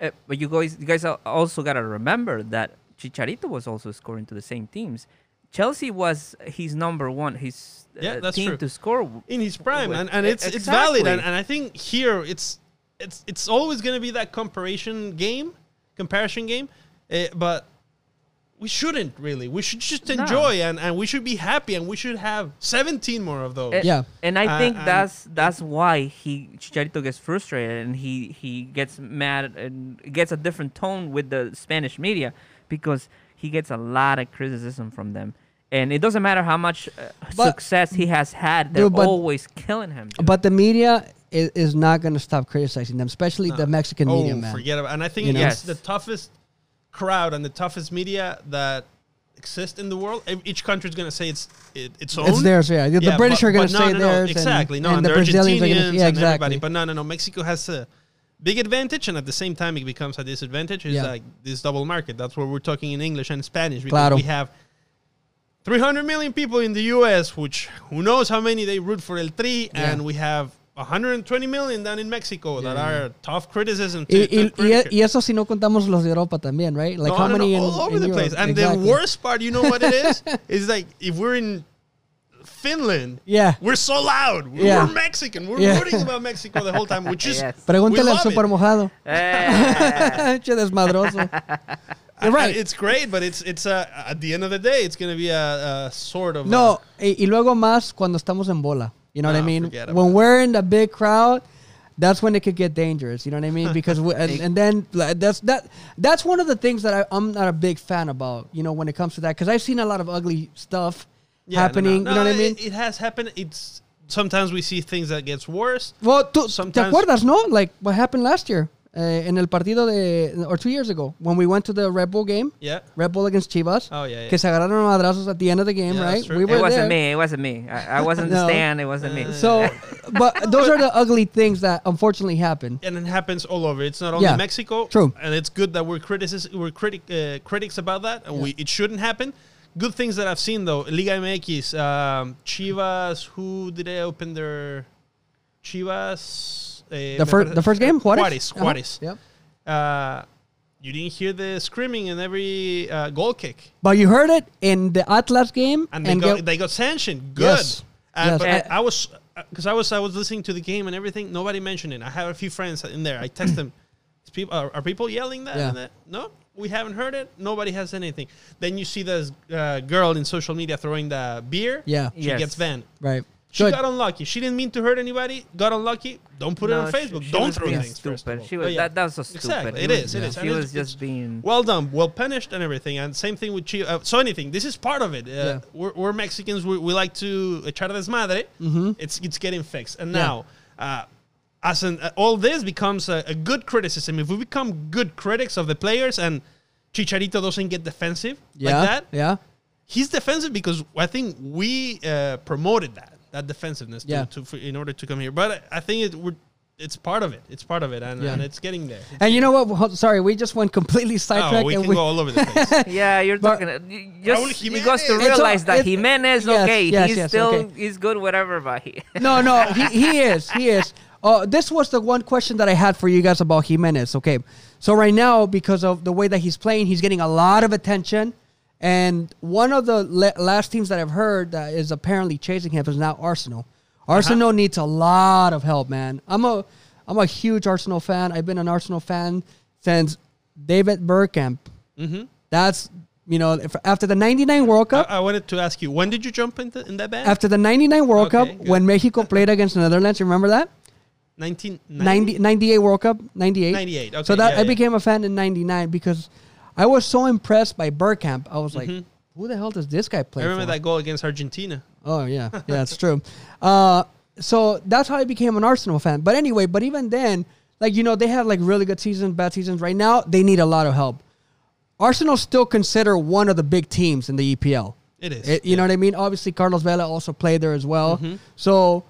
Uh, but you guys, you guys also gotta remember that Chicharito was also scoring to the same teams. Chelsea was his number one, his uh, Yeah, that's team true. to score. in his prime, with- and, and it's it's valid, and, and I think here it's it's it's always going to be that comparison game, comparison game, uh, but we shouldn't really. We should just No. enjoy and, and we should be happy and we should have 17 more of those. Eh, Yeah. and I Uh, think and- that's that's why he Chicharito gets frustrated and he he gets mad and gets a different tone with the Spanish media because he gets a lot of criticism from them. And it doesn't matter how much uh, But- success he has had; they're Dude, but- always killing him. dude. But the media is, is not going to stop criticizing them, especially the Mexican oh, media, man. forget about And I think You know? it's Yes. the toughest crowd and the toughest media that exist in the world. Each country is going to say it's it, its own. It's theirs, yeah. The Yeah, British but- are going to no, say no, no, theirs. and- exactly. no, and, and, the the Brazilians are Argentinians going to, yeah, and everybody. exactly. But no, no, no. Mexico has a big advantage, and at the same time, it becomes a disadvantage. It's Yeah. like this double market. That's where we're talking in English and Spanish because Claro. we have 300 million people in the U.S., which who knows how many they root for El Tri, Yeah. and we have 120 million down in Mexico that are tough criticism. To, y, to y, eso si no contamos los de Europa también, right? Like no, how no, no, many in, all over in the Europe? place. And Exactly. the worst part, you know what it is? is like if we're in Finland, Yeah. we're so loud. We're, Yeah. we're Mexican. We're Yeah. rooting about Mexico the whole time, which is Yes. Pregúntale al super mojado. Eh, che desmadroso. I- right. I- it's great, but it's it's uh, at the end of the day, it's gonna be a, a sort of No, uh, y, y luego más cuando estamos en bola. You know what I mean? When it. we're in a big crowd, that's when it could get dangerous. You know what I mean? Because we, and, and then like, that's that that's one of the things that I, I'm not a big fan about. You know, when it comes to that, because I've seen a lot of ugly stuff yeah, no, no, happening. no, you know what I mean? It, has happened. It's sometimes we see things that gets worse. well, tú, ¿te acuerdas, no? Like what happened last year uh, en el partido de, or two years ago, when we went to the Red Bull game, Yeah. Red Bull against Chivas, Oh yeah. yeah. que se agarraron a madrazos at the end of the game, Yeah, right? We It were It wasn't there. me. It wasn't me. I, I wasn't No. the stand. It wasn't me. So, but those are the ugly things that unfortunately happen. and it happens all over. It's not only Yeah, Mexico. true. And it's good that we're criticis- we're critic uh, critics about that, and we it shouldn't happen. Good things that I've seen though, Liga MX, um, Chivas. Who did they open their Chivas? Uh, The first, the first game, Juarez. Juarez. Uh-huh. Juarez. Yep. Uh, you didn't hear the screaming in every uh, goal kick, But you heard it in the Atlas game, and they got get- they got sanctioned. Good. Yes. Uh, Yes. But Uh, I, I was because I was I was listening to the game and everything. Nobody mentioned it. I have a few friends in there. I text them. Is people are, are people yelling that? Yeah. that? No, we haven't heard it. Nobody has anything. Then you see this uh, girl in social media throwing the beer. yeah, She Yes. gets banned. right. She Good. got unlucky. She didn't mean to hurt anybody. Got unlucky. Don't put it on Facebook. she Don't was throw things. first of Stupid. all. She Oh, was yeah. that. That was so stupid. Exactly. It was- is, it is. She And was just being. well done, well punished, and everything. And same thing with Chivas. Uh, so anything. This is part of it. Uh, Yeah. we're, we're Mexicans. We, we like to echar desmadre. Mhm. It's it's getting fixed. And Yeah. now, uh, as an uh, all this becomes a, a good criticism. If we become good critics of the players and Chicharito doesn't get defensive Yeah, like that, yeah. he's defensive because I think we uh, promoted that that defensiveness Yeah. to, for, in order to come here. But I think it we're, it's part of it. It's part of it, and, Yeah. and it's getting there. And you know what? Hold- Sorry, we just went completely Oh, sidetracked. we and can we, go all over the place. Yeah, you're But- talking. Just he goes to realize all- that it's- Jimenez, yes, okay, yes, he's yes, still okay. he's good, whatever. But he, no, no, he, he is. He is. Uh, this was the one question that I had for you guys about Jimenez. Okay. So, right now, because of the way that he's playing, he's getting a lot of attention. And one of the le- last teams that I've heard that is apparently chasing him is now Arsenal. Arsenal needs a lot of help, man. I'm a I'm a huge Arsenal fan. I've been an Arsenal fan since David Bergkamp. hmm That's you know if, after the '99 World Cup. I wanted to ask you, when did you jump into in that band? after the '99 World Okay, Cup, good. when Mexico played against the Netherlands, you remember that? 1998 90, 98 World Cup, 98. 98, okay, so that yeah, I yeah. became a fan in 99 because I was so impressed by Bergkamp. I was like, Mhm. who the hell does this guy play I remember for? that goal against Argentina. Oh yeah, yeah, that's true. Uh, so that's how I became an Arsenal fan. But anyway, but even then, like you know, they had like really good seasons, bad seasons. Right now, they need a lot of help. Arsenal still consider one of the big teams in the EPL. It is. It- you know what I mean? Obviously, Carlos Vela also played there as well. Mm-hmm. So,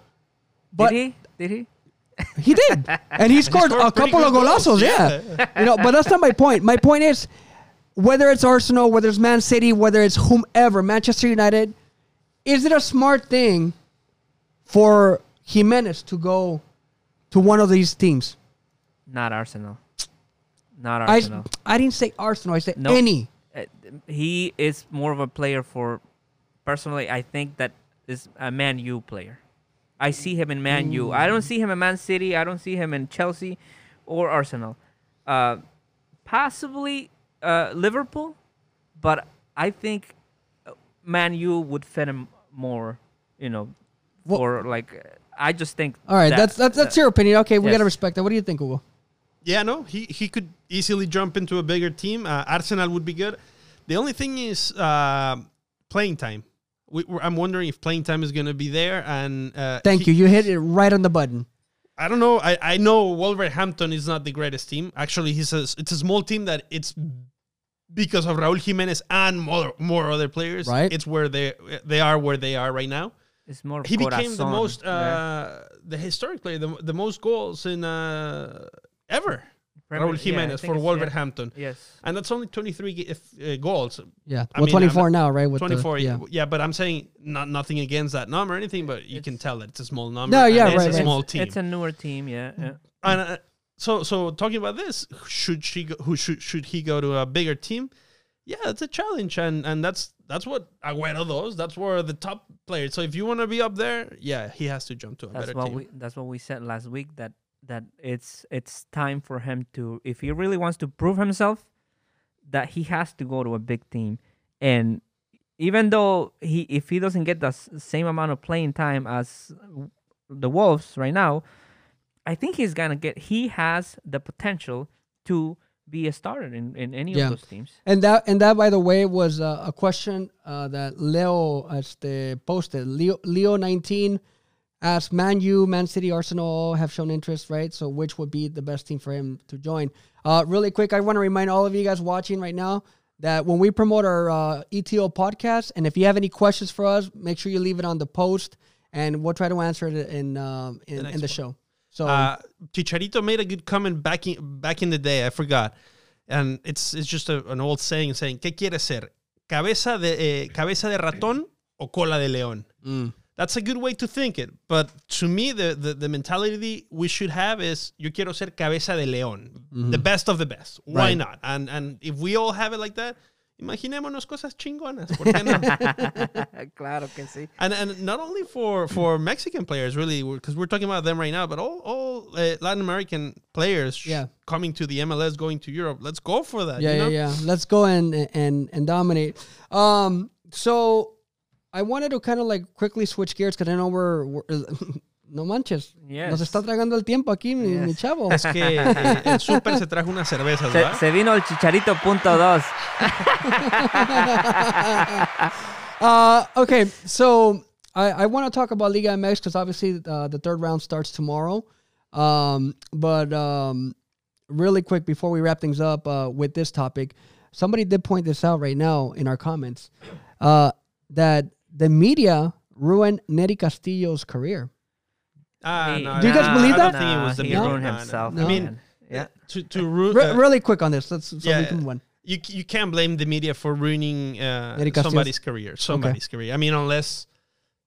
but did he? Did he? he did, and he scored, scored a couple of good goals, golazos. yeah. Yeah, you know, but that's not my point. My point is, whether it's Arsenal, whether it's Man City, whether it's whomever, Manchester United, is it a smart thing for Jimenez to go to one of these teams? Not Arsenal. Not I, Arsenal. I didn't say Arsenal. I said No. any. Uh, he is more of a player for. Personally, I think that is a Man U player. I see him in Man U. I don't see him in Man City. I don't see him in Chelsea or Arsenal. Uh, possibly uh, Liverpool, but I think uh, Man U would fit him more. You know, Well- or like uh, I just think. All right, that- that's that's that's that- your opinion. Okay, we Yes. gotta respect that. What do you think, Hugo? Yeah, no, he, he could easily jump into a bigger team. Uh, Arsenal would be good. The only thing is uh, playing time. We, we're- I'm wondering if playing time is going to be there. And uh, Thank he- you. You hit it right on the button. I don't know. I, I know Wolverhampton is not the greatest team. Actually, he's a, it's a small team that it's because of Raúl Jiménez and more, more other players. Right. It's where they they are where they are right now. It's more. He became the most there. uh, the historic player, the, the most goals in uh, ever. Raúl Jimenez think for it's- yeah. Wolverhampton. Yes. And that's only 23 uh, goals. Yeah. I well, mean, I'm 24 now, right? With the- 24, yeah. yeah. but I'm saying not nothing against that number or anything, but you can tell that it's a small number. No, and yeah, it's right, a small it's, team. It's a newer team. Yeah. yeah. and uh, so, so talking about this, should she go, who should should he go to a bigger team? Yeah, it's a challenge, and and that's that's what Aguero does. That's where the top players. So if you want to be up there, yeah, he has to jump to a That's better what team. we. That's what we said last week. That that it's it's time for him to, if he really wants to prove himself, that he has to go to a big team. And even though he, if he doesn't get the s- same amount of playing time as the Wolves right now, I think he's gonna get. He has the potential to be a starter in, in any Yeah. of those teams. And that, and that, by the way, was uh, a question uh, that Leo este, posted. Leo, Leo 19 asked Man U, Man City, Arsenal have shown interest, right? So which would be the best team for him to join? Uh, really quick, I want to remind all of you guys watching right now that when we promote our uh, ETO podcast, and if you have any questions for us, make sure you leave it on the post, and we'll try to answer it in um, in, in next the one. show. So Uh, Chicharito made a good comment back in back in the day. I forgot, and it's it's just a, an old saying saying ¿Qué quiere ser? Cabeza de eh, cabeza de ratón o cola de león. mm, That's a good way to think it. But to me, the, the, the mentality we should have is yo quiero ser cabeza de león, the best of the best. Why Mm-hmm. Right. not? And and if we all have it like that, imaginémonos cosas chingonas. ¿por qué no? claro que sí. and and not only for for Mexican players, really, because we're talking about them right now, but all all uh, Latin American players Yeah. coming to the MLS, going to Europe. Let's go for that. yeah, you know? yeah, yeah. Let's go and and and dominate. Um, so I wanted to kind of like quickly switch gears because I know we're, we're no manches, Yes. nos está tragando el tiempo aquí, mi, mi chavo. Es que eh, el super se trajo unas cervezas, Se, ¿verdad? se vino el chicharito punto dos. Uh, okay, so I, I want to talk about Liga MX because obviously uh, the third round starts tomorrow. Um, but um, really quick before we wrap things up uh, with this topic, somebody did point this out right now in our comments uh, that the media ruined Nery Castillo's career. He- no, Do you guys I- believe I that? don't think it was the he media. ruined No, no. himself. No. I mean, yeah. to to ruin. Re- uh, really quick on this, let's so yeah. we can win. you you can't blame the media for ruining uh, somebody's career. Somebody's career. I mean, unless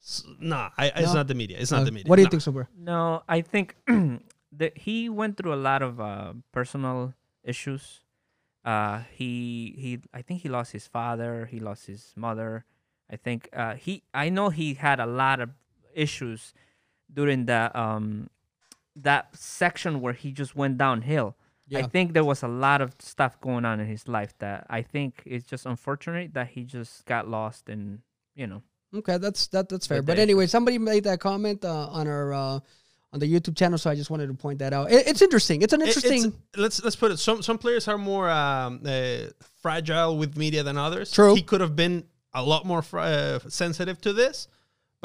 s- no, I, it's not the media. It's not Uh, the media. what do you No. think, Super? No, I think that he went through a lot of uh, personal issues. Uh, he he I think he lost his father. He lost his mother. I think uh, he I know he had a lot of issues during the um that section where he just went downhill. I think there was a lot of stuff going on in his life that I think is just unfortunate that he just got lost and you know Okay, that's that that's fair. But But anyway, somebody made that comment uh, on our uh, on the YouTube channel, so I just wanted to point that out. It, it's interesting. It's an It- it's- interesting. let's let's put it. Some some players are more um, uh, fragile with media than others. True. He could have been a lot more fr- uh, sensitive to this,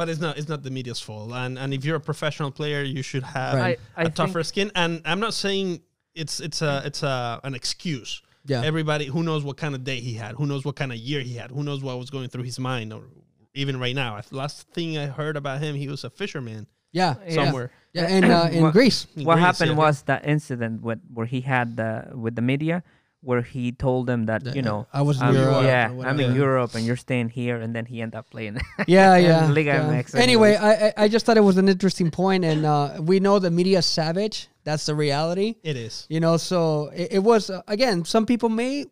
but it's not. It's not the media's fault. And and if you're a professional player, you should have Right. I- I a tougher skin. And I'm not saying it's it's a it's a an excuse. Yeah. Everybody who knows what kind of day he had, who knows what kind of year he had, who knows what was going through his mind, or even right now. I- Last thing I heard about him, he was a fisherman yeah, Yeah. somewhere. Yeah, in uh, in What- Greece. in what Greece, happened yeah. was that incident with where he had the with the media where he told them that That, you know I was in I'm, Europe yeah I'm in. Europe and you're staying here and then he ended up playing Yeah, yeah. Liga yeah. MX Anyway. I I- I just thought it was an interesting point, and uh, we know the media is savage. That's the reality. It is. You know, so it, it was uh, again. Some people may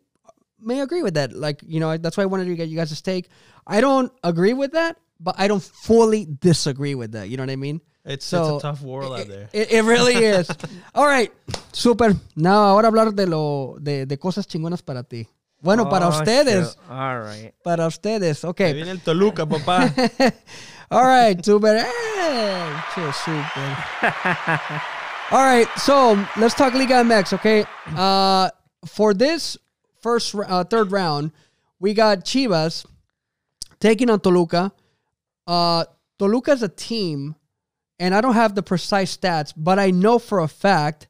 may agree with that. Like you know, that's why I wanted to get you guys' take. I don't agree with that, but I don't fully disagree with that. You know what I mean? It's, So, it's a tough world out there. it- it really is. All right, super. Now, ahora hablar de lo de, de cosas chingonas para ti. Bueno, para Oh, ustedes, sure. all right para ustedes. Ahí Okay. viene el Toluca, papá. All right, super. Hey, super. All right, so let's talk Liga MX, okay? Uh, for this first, uh, third round, we got Chivas taking on Toluca. Uh, Toluca is a team, and I don't have the precise stats, but I know for a fact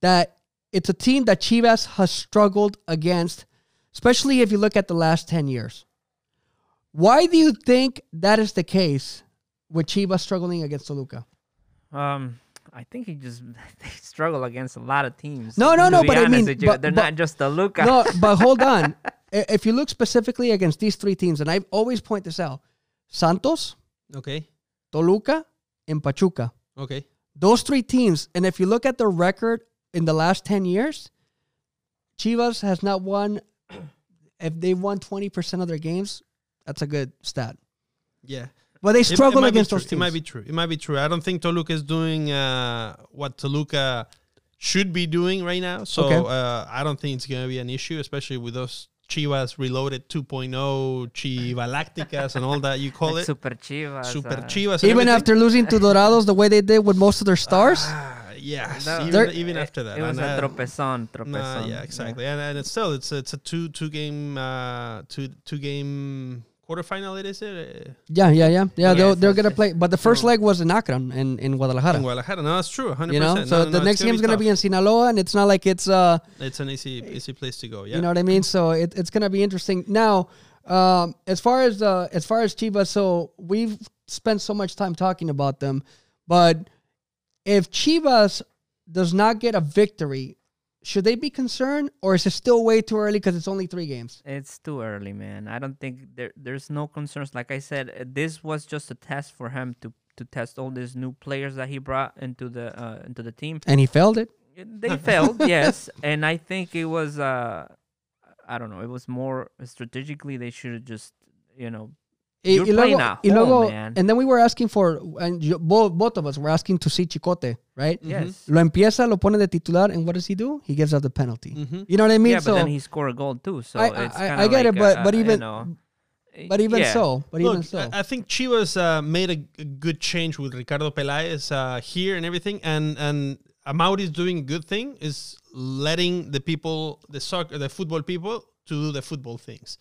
that it's a team that Chivas has struggled against, especially if you look at the last 10 years. Why do you think that is the case with Chivas struggling against Toluca? um I think he just they struggle against a lot of teams No, no, no, but I mean, with you. but- they're but- not just Toluca. No, but hold on. If you look specifically against these three teams, and I always point this out Santos, Okay. Toluca, and Pachuca. Okay. Those three teams, and if you look at their record in the last 10 years, Chivas has not won, if they won 20% of their games, that's a good stat. Yeah. But they It- it struggle might against those teams. It might be true. It might be true. I don't think Toluca is doing uh, what Toluca should be doing right now. So Okay. uh, I don't think it's going to be an issue, especially with those Chivas Reloaded 2.0, Chivalacticas, and all that you call Like it. Super Chivas Super uh, Chivas. Even everything. after losing to Dorados the way they did with most of their stars? Ah, yes. No, even, even it- after that. it was And, a tropezón tropezón Nah, yeah, exactly. And, and it's still it's it's a two two game uh two two game quarterfinal. It is it uh, Yeah, yeah, yeah, yeah. Okay. they're, they're gonna play, but the first leg was in Akron in in Guadalajara. in Guadalajara. No, that's true. 100%. you know, so no, the no, next game's gonna tough. be in Sinaloa, and it's not like it's uh, It's an easy easy place to go. Yeah. you know what I mean. So it, it's gonna be interesting. Now, um, as far as uh, as far as Chivas, so we've spent so much time talking about them, but if Chivas does not get a victory, should they be concerned, or is it still way too early because it's only three games? It's too early, man. I don't think there there's no concerns. Like I said, uh, this was just a test for him to to test all these new players that he brought into the uh, into the team. And he failed it. They failed, yes, and I think it was uh, I don't know. It was more strategically they should have just you know Y, You're y luego, playing at y luego- home, man. and then we were asking for, and yo, both, both of us were asking to see Chicote, right? yes. Lo empieza, lo pone de titular, and what does he do? He gives us the penalty. Mhm. You know what I mean? yeah, so, but then he scored a goal too. So I- it's I- I get it, but- uh, but even- you know, but even yeah. so, but even so, I I think Chivas uh, made a, a good change with Ricardo Pelaez uh, here and everything, and and Amaury is doing a good thing is letting the people, the soccer, the football people, to do the football things.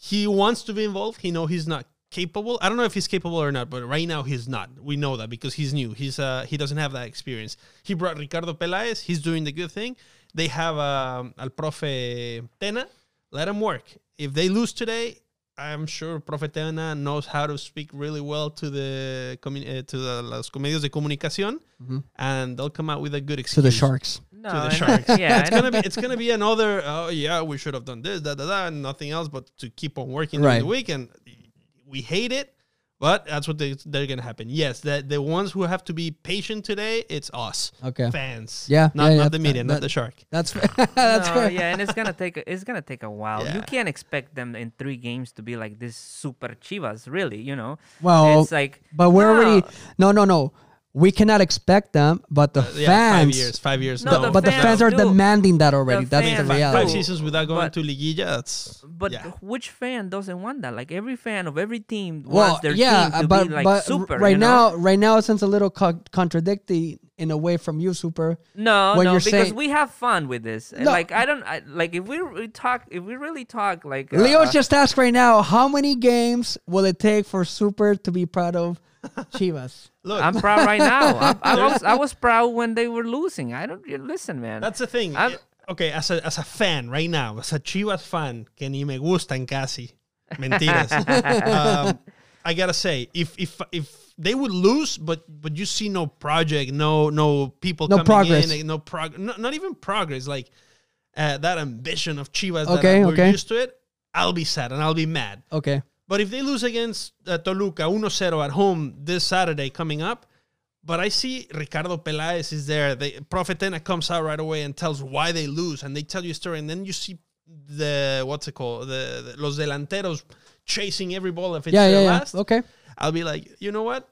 He wants to be involved. He know he's not capable. I don't know if he's capable or not, but right now he's not. We know that because he's new. He's uh he doesn't have that experience. He brought Ricardo Pelaez. He's doing the good thing. They have um, al profe Tena. Let him work. If they lose today, I'm sure Profe Tena knows how to speak really well to the commu- uh, to the los medios de comunicación, and they'll come out with a good experience. to the Sharks. no, to the Sharks. yeah, it's gonna be it's gonna be another. Oh yeah, we should have done this, da da da, and nothing else but to keep on working Right. during the week. And we hate it, but that's what they, they're gonna happen. Yes, that the ones who have to be patient today, it's us Okay. fans. Yeah, not yeah, not yeah, the media, that- not the shark. That's that's no, fair. yeah, and it's gonna take a- it's gonna take a while. You can't expect them in three games to be like this super Chivas, really. You know, Well, it's like but we're no, already no, no, no. We cannot expect them, but the Uh, yeah, fans. five years, five years. No, no, the But the fans are do. demanding that already. The That's the fans five, reality. five seasons without going But- to Liguilla. That's But yeah. which fan doesn't want that? Like every fan of every team Well, wants their yeah, team to but be like but super. right you know? now, right now, it sounds a little co- contradictory in a way from you, Super. No, when no, you're because saying- we have fun with this. No. Like I don't I, like if we, we talk if we really talk like uh, Leo's just asked right now, how many games will it take for Super to be proud of Chivas? Look, I'm proud right now. I, I was I was proud when they were losing. I don't you- listen, man. That's the thing. I'm- okay, as a, as a fan right now, as a Chivas fan, que ni me gustan casi. Mentiras. um, I gotta say, if if if they would lose, but but you see no project, no no people No coming progress. in, no prog, no, not even progress, like uh, that ambition of Chivas Okay, that we're okay. used to it. I'll be sad and I'll be mad. Okay. But if they lose against uh, Toluca 1-0 at home this Saturday coming up, but I see Ricardo Pelaez is there. They, Profe Tena comes out right away and tells why they lose, and they tell you a story, and then you see the what's it called, the, the los delanteros chasing every ball if it's Yeah, their yeah, yeah. Okay. I'll be like, you know what?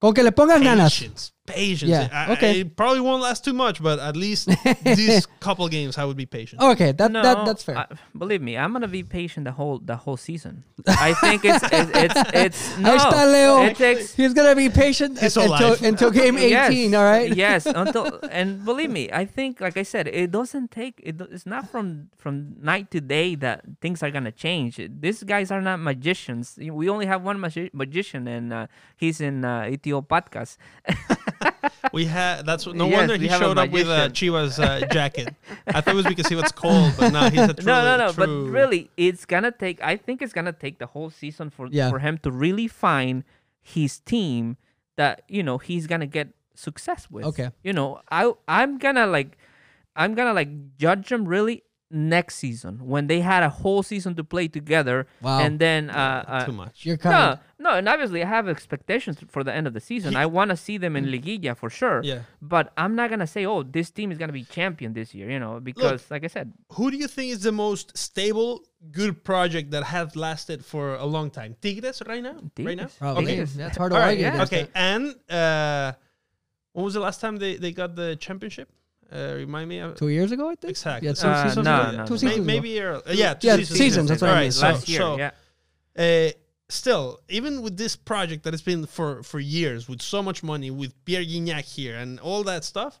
Con que le pongan ganas. Patience, patience. Yeah, I- okay. I- it probably won't last too much, but at least these couple games, I would be patient. Okay, that, no, that that's fair. I- believe me, I'm gonna be patient the whole the whole season. I think it's it's it's, it's no. Leo. It takes He's gonna be patient until, life. until game 18, yes, all right? Yes, until and believe me, I think like I said, it doesn't take it, it's not from from night to day that things are gonna change. These guys are not magicians. We only have one magi- magician, and uh, he's in uh, ETO podcast. We had that's what- no Yes, wonder he showed up with a magician. Chivas uh, jacket. I thought it was because he was cold, but no, he's a true. no, no, no. But really, it's gonna take. I think it's gonna take the whole season for Yeah. for him to really find his team that you know he's gonna get success with. Okay. You know, I I'm gonna like, I'm gonna like judge him really next season when they had a whole season to play together. Wow. And then uh, uh too much. You're kind no, no, and obviously I have expectations for the end of the season. I want to see them in Liguilla for sure. Yeah. But I'm not gonna say, oh, this team is gonna be champion this year, you know, because like I said, Who do you think is the most stable, good project that has lasted for a long time? Tigres right now? Right now? Probably. Okay. Tigres. That's hard to All right. argue. yeah. Okay. that. And uh, when was the last time they, they got the championship? Uh, remind me. Of, Two years ago, I think. Exactly. Yeah, two Uh, seasons no, ago. no, two no. seasons May- maybe early. Uh, yeah, two Yeah, seasons. seasons, that's what I mean. right, So- last year, so, yeah. uh, still, even with this project that has been for for years, with so much money, with Pierre Gignac here and all that stuff,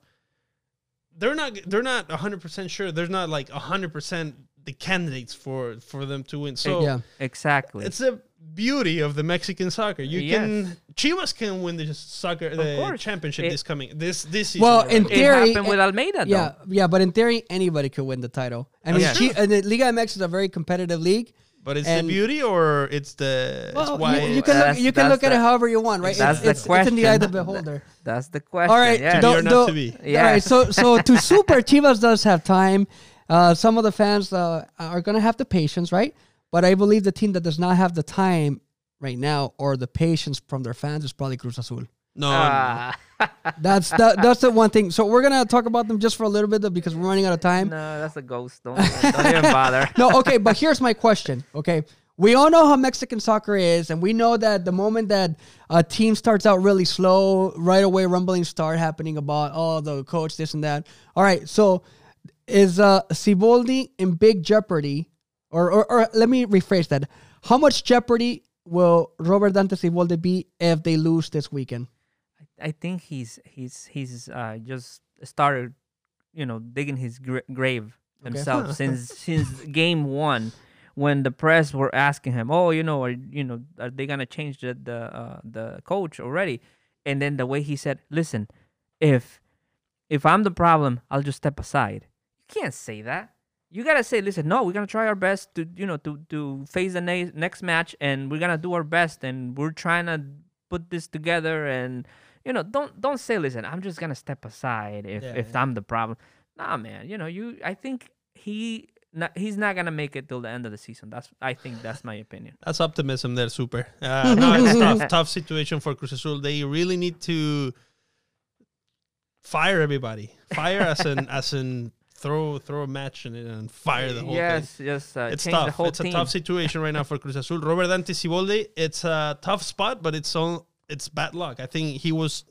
they're not they're not hundred percent sure. There's not like hundred percent the candidates for for them to win. So yeah. Exactly. it's a beauty of the Mexican soccer. You Yes. can Chivas can win the soccer the course. championship It- this coming this this season. Well, already. in It theory, happened with Almeyda, though. yeah, yeah, but in theory, anybody could win the title. I mean, That's Chi- and the Liga MX is a very competitive league. but it's and- the beauty or it's the Well, it's why you, you can look, you can that's look at it however you want, right? that's It's, the it's, it's in the eye of the beholder. That's the question. All right, yes. To be the- or not the- to be. Yeah. All right, so so to super Chivas does have time. Uh, some of the fans uh, are going to have the patience, right? But I believe the team that does not have the time right now or the patience from their fans is probably Cruz Azul. no, Ah, That's the, that's the one thing. So we're gonna talk about them just for a little bit though, because we're running out of time. no, that's a ghost. Don't, don't even bother. no, okay, but here's my question. Okay. We all know how Mexican soccer is, and we know that the moment that a team starts out really slow, right away rumblings start happening about, oh, the coach, this and that. All right, so is uh Siboldi in big jeopardy? Or, or, or let me rephrase that. How much jeopardy will Robert Dante Siboldi be if they lose this weekend? I think he's he's he's uh, just started, you know, digging his gra- grave himself since since game one, when the press were asking him, "Oh, you know, are you know, are they gonna change the the uh, the coach already?" And then the way he said, "Listen, if if I'm the problem, I'll just step aside." You can't say that. You gotta say, "Listen, no, we're gonna try our best to you know to to face the ne- next match, and we're gonna do our best, and we're trying to put this together and." you know, don't don't say, listen, I'm just gonna step aside if Yeah, if I'm the problem. Nah, man. You know, you. I think he not, he's not gonna make it till the end of the season. That's I think that's my opinion. That's optimism there, super. Uh, no, it's tough, tough situation for Cruz Azul. They really need to fire everybody. Fire as in as in throw throw a match in it and fire the whole thing. yes, just uh, It's tough. the whole it's team. a tough situation right now for Cruz Azul. Robert Dante Siboldi, it's a tough spot, but it's all it's bad luck. I think he was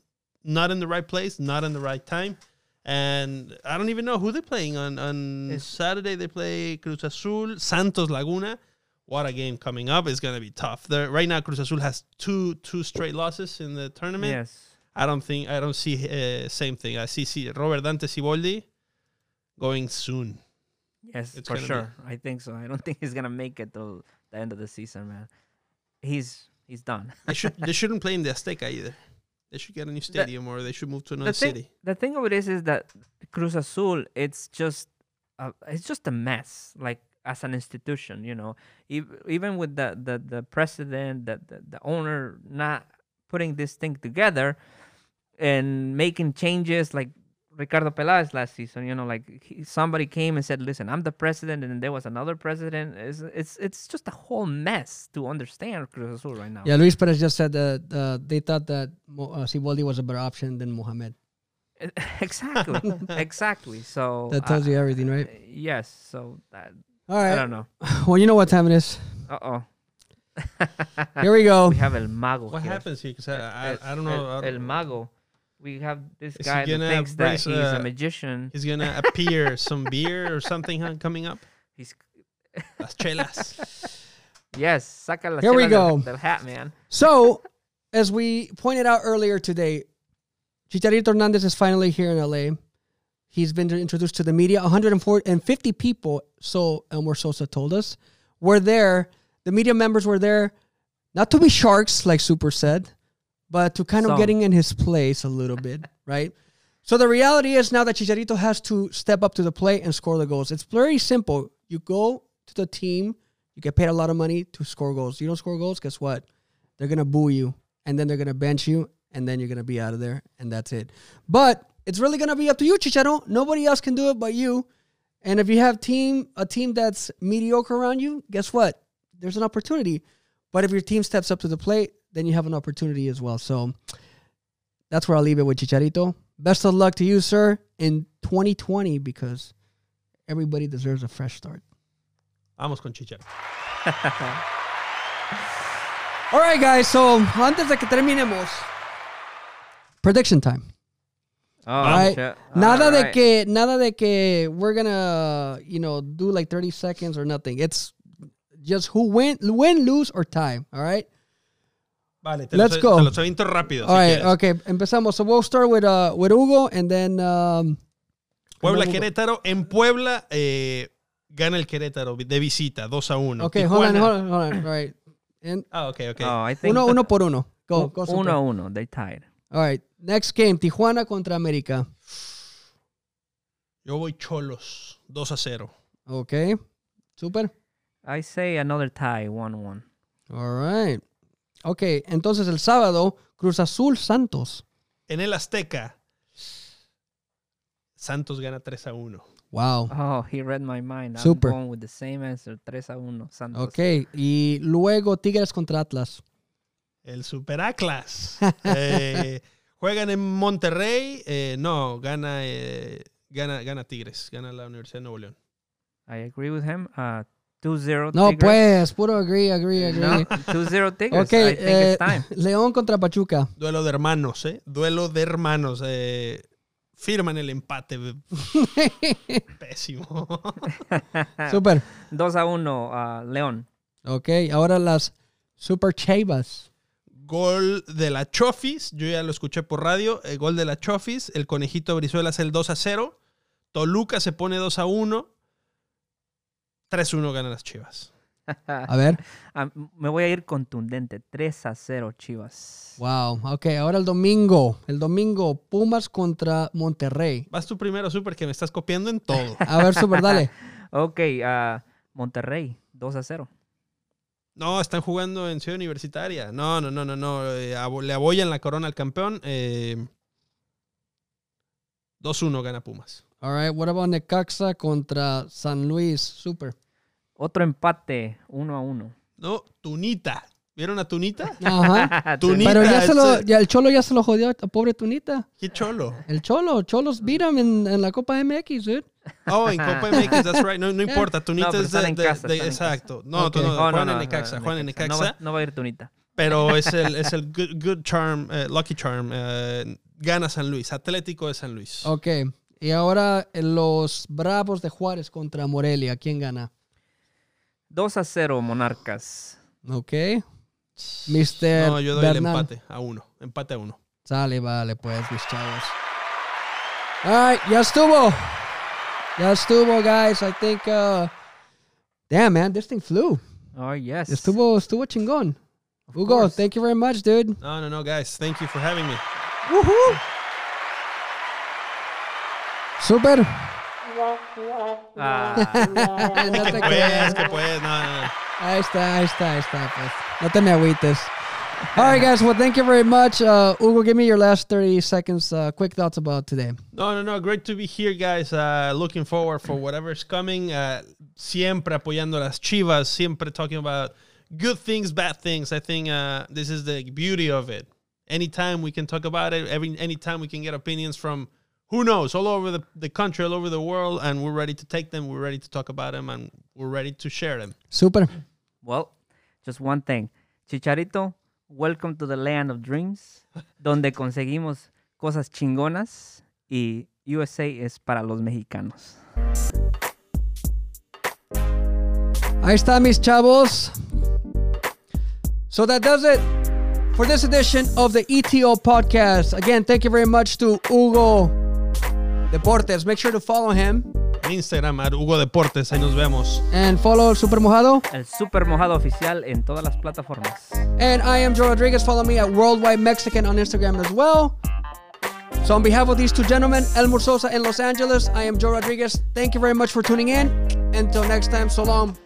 not in the right place, not in the right time. And I don't even know who they're playing on on It's- Saturday. They play Cruz Azul, Santos Laguna. What a game coming up! It's gonna be tough. They're, right now, Cruz Azul has two two straight losses in the tournament. yes. I don't think I don't see uh, same thing. I see, see Robert Dante Siboldi going soon. Yes, It's for gonna be- sure. I think so. I don't think he's gonna make it till the end of the season, man. He's he's done. They should they shouldn't play in the Azteca either. They should get a new stadium or they should move to another the thing, city. the thing of it is, is that Cruz Azul, it's just, uh, it's just a mess. Like as an institution, you know, Ev- even with the the the president, the the, the owner not putting this thing together and making changes, like Ricardo Peláez last season. You know, like he, somebody came and said, "Listen, I'm the president," and then there was another president. It's it's it's just a whole mess to understand Cruz Azul right now. Yeah, Luis Perez just said that uh, they thought that Mo- uh, Siboldi was a better option than Mohamed. exactly, exactly. So That tells uh, you everything, right? Yes. So that, All I don't know. Well, you know what time it is. Uh oh. Here we go. we have El Mago. What here. happens here? Because I, I, I don't know. El, El Mago. We have this Is guy that gonna thinks that he's uh, a magician. He's gonna appear some beer or something huh, coming up. He's Las chelas. yes. Saca la Here we chela del- go. Del, hat, man. So, as we pointed out earlier today, Chicharito Hernandez is finally here in LA. He's been introduced to the media. 150 people, so Elmur Souza told us, were there. The media members were there, not to be sharks, like Super said, but to kind of getting in his place a little bit, right? So the reality is now that Chicharito has to step up to the plate and score the goals. It's very simple. You go to the team, you get paid a lot of money to score goals. You don't score goals, guess what? They're gonna boo you, and then they're gonna bench you, and then you're gonna be out of there, and that's it. But it's really gonna be up to you, Chicharo. Nobody else can do it but you. And if you have team a team that's mediocre around you, guess what? There's an opportunity. But if your team steps up to the plate, then you have an opportunity as well. So that's where I'll leave it with Chicharito. Best of luck to you, sir, in 2020 because everybody deserves a fresh start. Vamos con Chicharo. All right, guys. So antes de que terminemos, prediction time. Oh, All right. shit. Nada de que, nada de que we're gonna, you know, do like 30 seconds or nothing. It's just who win, win, lose or tie. All right. Vale, te Let's los, go. Te los aviento rápido. All si right. Okay. Empezamos. So we'll start with uh with Hugo and then um. Puebla Querétaro. En Puebla eh, gana el Querétaro de visita, 2 a 1. Okay. Hold on. Hold on. Hold on. All right. And Oh, okay, okay. Oh, I think uno, uno por uno. Go, go. Uno uno. They tied. All right. Next game, Tijuana contra América. Yo voy cholos. 2 a 0. Okay. Super. I say another tie, one one. All right. Ok, entonces el sábado, Cruz Azul Santos. En el Azteca, Santos gana 3 a 1. Wow. Oh, he read my mind. I'm Super. going with the same answer. 3 a 1. Santos. Ok, y luego Tigres contra Atlas. El Super Atlas. Eh, juegan en Monterrey. eh, no, gana, eh, gana, gana Tigres. Gana la Universidad de Nuevo León. I agree with him. Uh, 2-0 No, pues, puro agree, agree, agree. No, 2-0 Tigres. Ok, I think eh, it's time. León contra Pachuca. Duelo de hermanos, ¿eh? Duelo de hermanos. eh, firman el empate. Pésimo. Super. 2 a 1 uh, León. Ok, ahora las Super Chavas. Gol de la Chofis. Yo ya lo escuché por radio. El gol de la Chofis. El conejito Brizuela hace el 2 a 0. Toluca se pone 2 a 1. 3 a 1 ganan las Chivas. A ver. Ah, me voy a ir contundente. 3 a 0 Chivas. Wow. Ok, ahora el domingo. El domingo, Pumas contra Monterrey. Vas tú primero, Super, que me estás copiando en todo. A ver, Super, dale. Ok, uh, Monterrey. 2 a 0. No, están jugando en Ciudad Universitaria. No, no, no, no, no. eh, le abollan la corona al campeón. Eh, 2-1 gana Pumas. All right, what about Necaxa contra San Luis? Super. Otro empate. 1 a 1. No, Tunita. ¿Vieron a Tunita? Ajá. Tunita. Pero ya se lo, ya el Cholo ya se lo jodió a pobre Tunita. Qué cholo. El Cholo, Cholos beat him en, en la Copa MX, dude. Oh, en Copa MX, that's right. No, no importa. Tunita pero es de, en de- casa, de- están en exacto. No, tú no, Oh, Juan en Necaxa, Juan en No Necaxa. va, no va a ir Tunita. Pero es el, es el good, good charm, eh, lucky charm. eh, gana San Luis, Atlético de San Luis. Ok. Y ahora los Bravos de Juárez contra Morelia. ¿Quién gana? 2 a 0 Monarcas. Ok. Mr. No, yo doy el empate a uno. Empate a uno. Sale, vale, pues, mis chavos. All right, ya estuvo. Ya estuvo, guys. I think, uh, damn, man, this thing flew. Oh, yes. Estuvo, estuvo chingón. Hugo, course. thank you very much, dude. No, no, no, guys. Thank you for having me. Woohoo. Super. Ah, No te Pues, creas. que pues, no, no, no. Ahí está, ahí está, ahí está, pues. No te me agüites. All right, guys. Well, thank you very much. Uh, Hugo, give me your last 30 seconds, uh, quick thoughts about today. No, no, no. Great to be here, guys. Uh, looking forward for whatever's coming. Uh, siempre apoyando las chivas. Siempre talking about good things, bad things. I think uh, this is the beauty of it. Anytime we can talk about it, every anytime we can get opinions from who knows all over the, the country, all over the world, and we're ready to take them. We're ready to talk about them, and we're ready to share them. Super. well, just one thing. Chicharito, welcome to the land of dreams, donde conseguimos cosas chingonas y USA es para los mexicanos. Ahí está, mis chavos. So that does it for this edition of the ETO podcast. Again, thank you very much to Hugo Deportes. Make sure to follow him En Instagram, at Hugo Deportes. Ahí nos vemos. and follow El Super Mojado. El super mojado oficial en todas las plataformas. And I am Joe Rodriguez. Follow me at Worldwide Mexican on Instagram as well. So, on behalf of these two gentlemen, Elmur Souza in Los Angeles, I am Joe Rodriguez. Thank you very much for tuning in. Until next time, so long.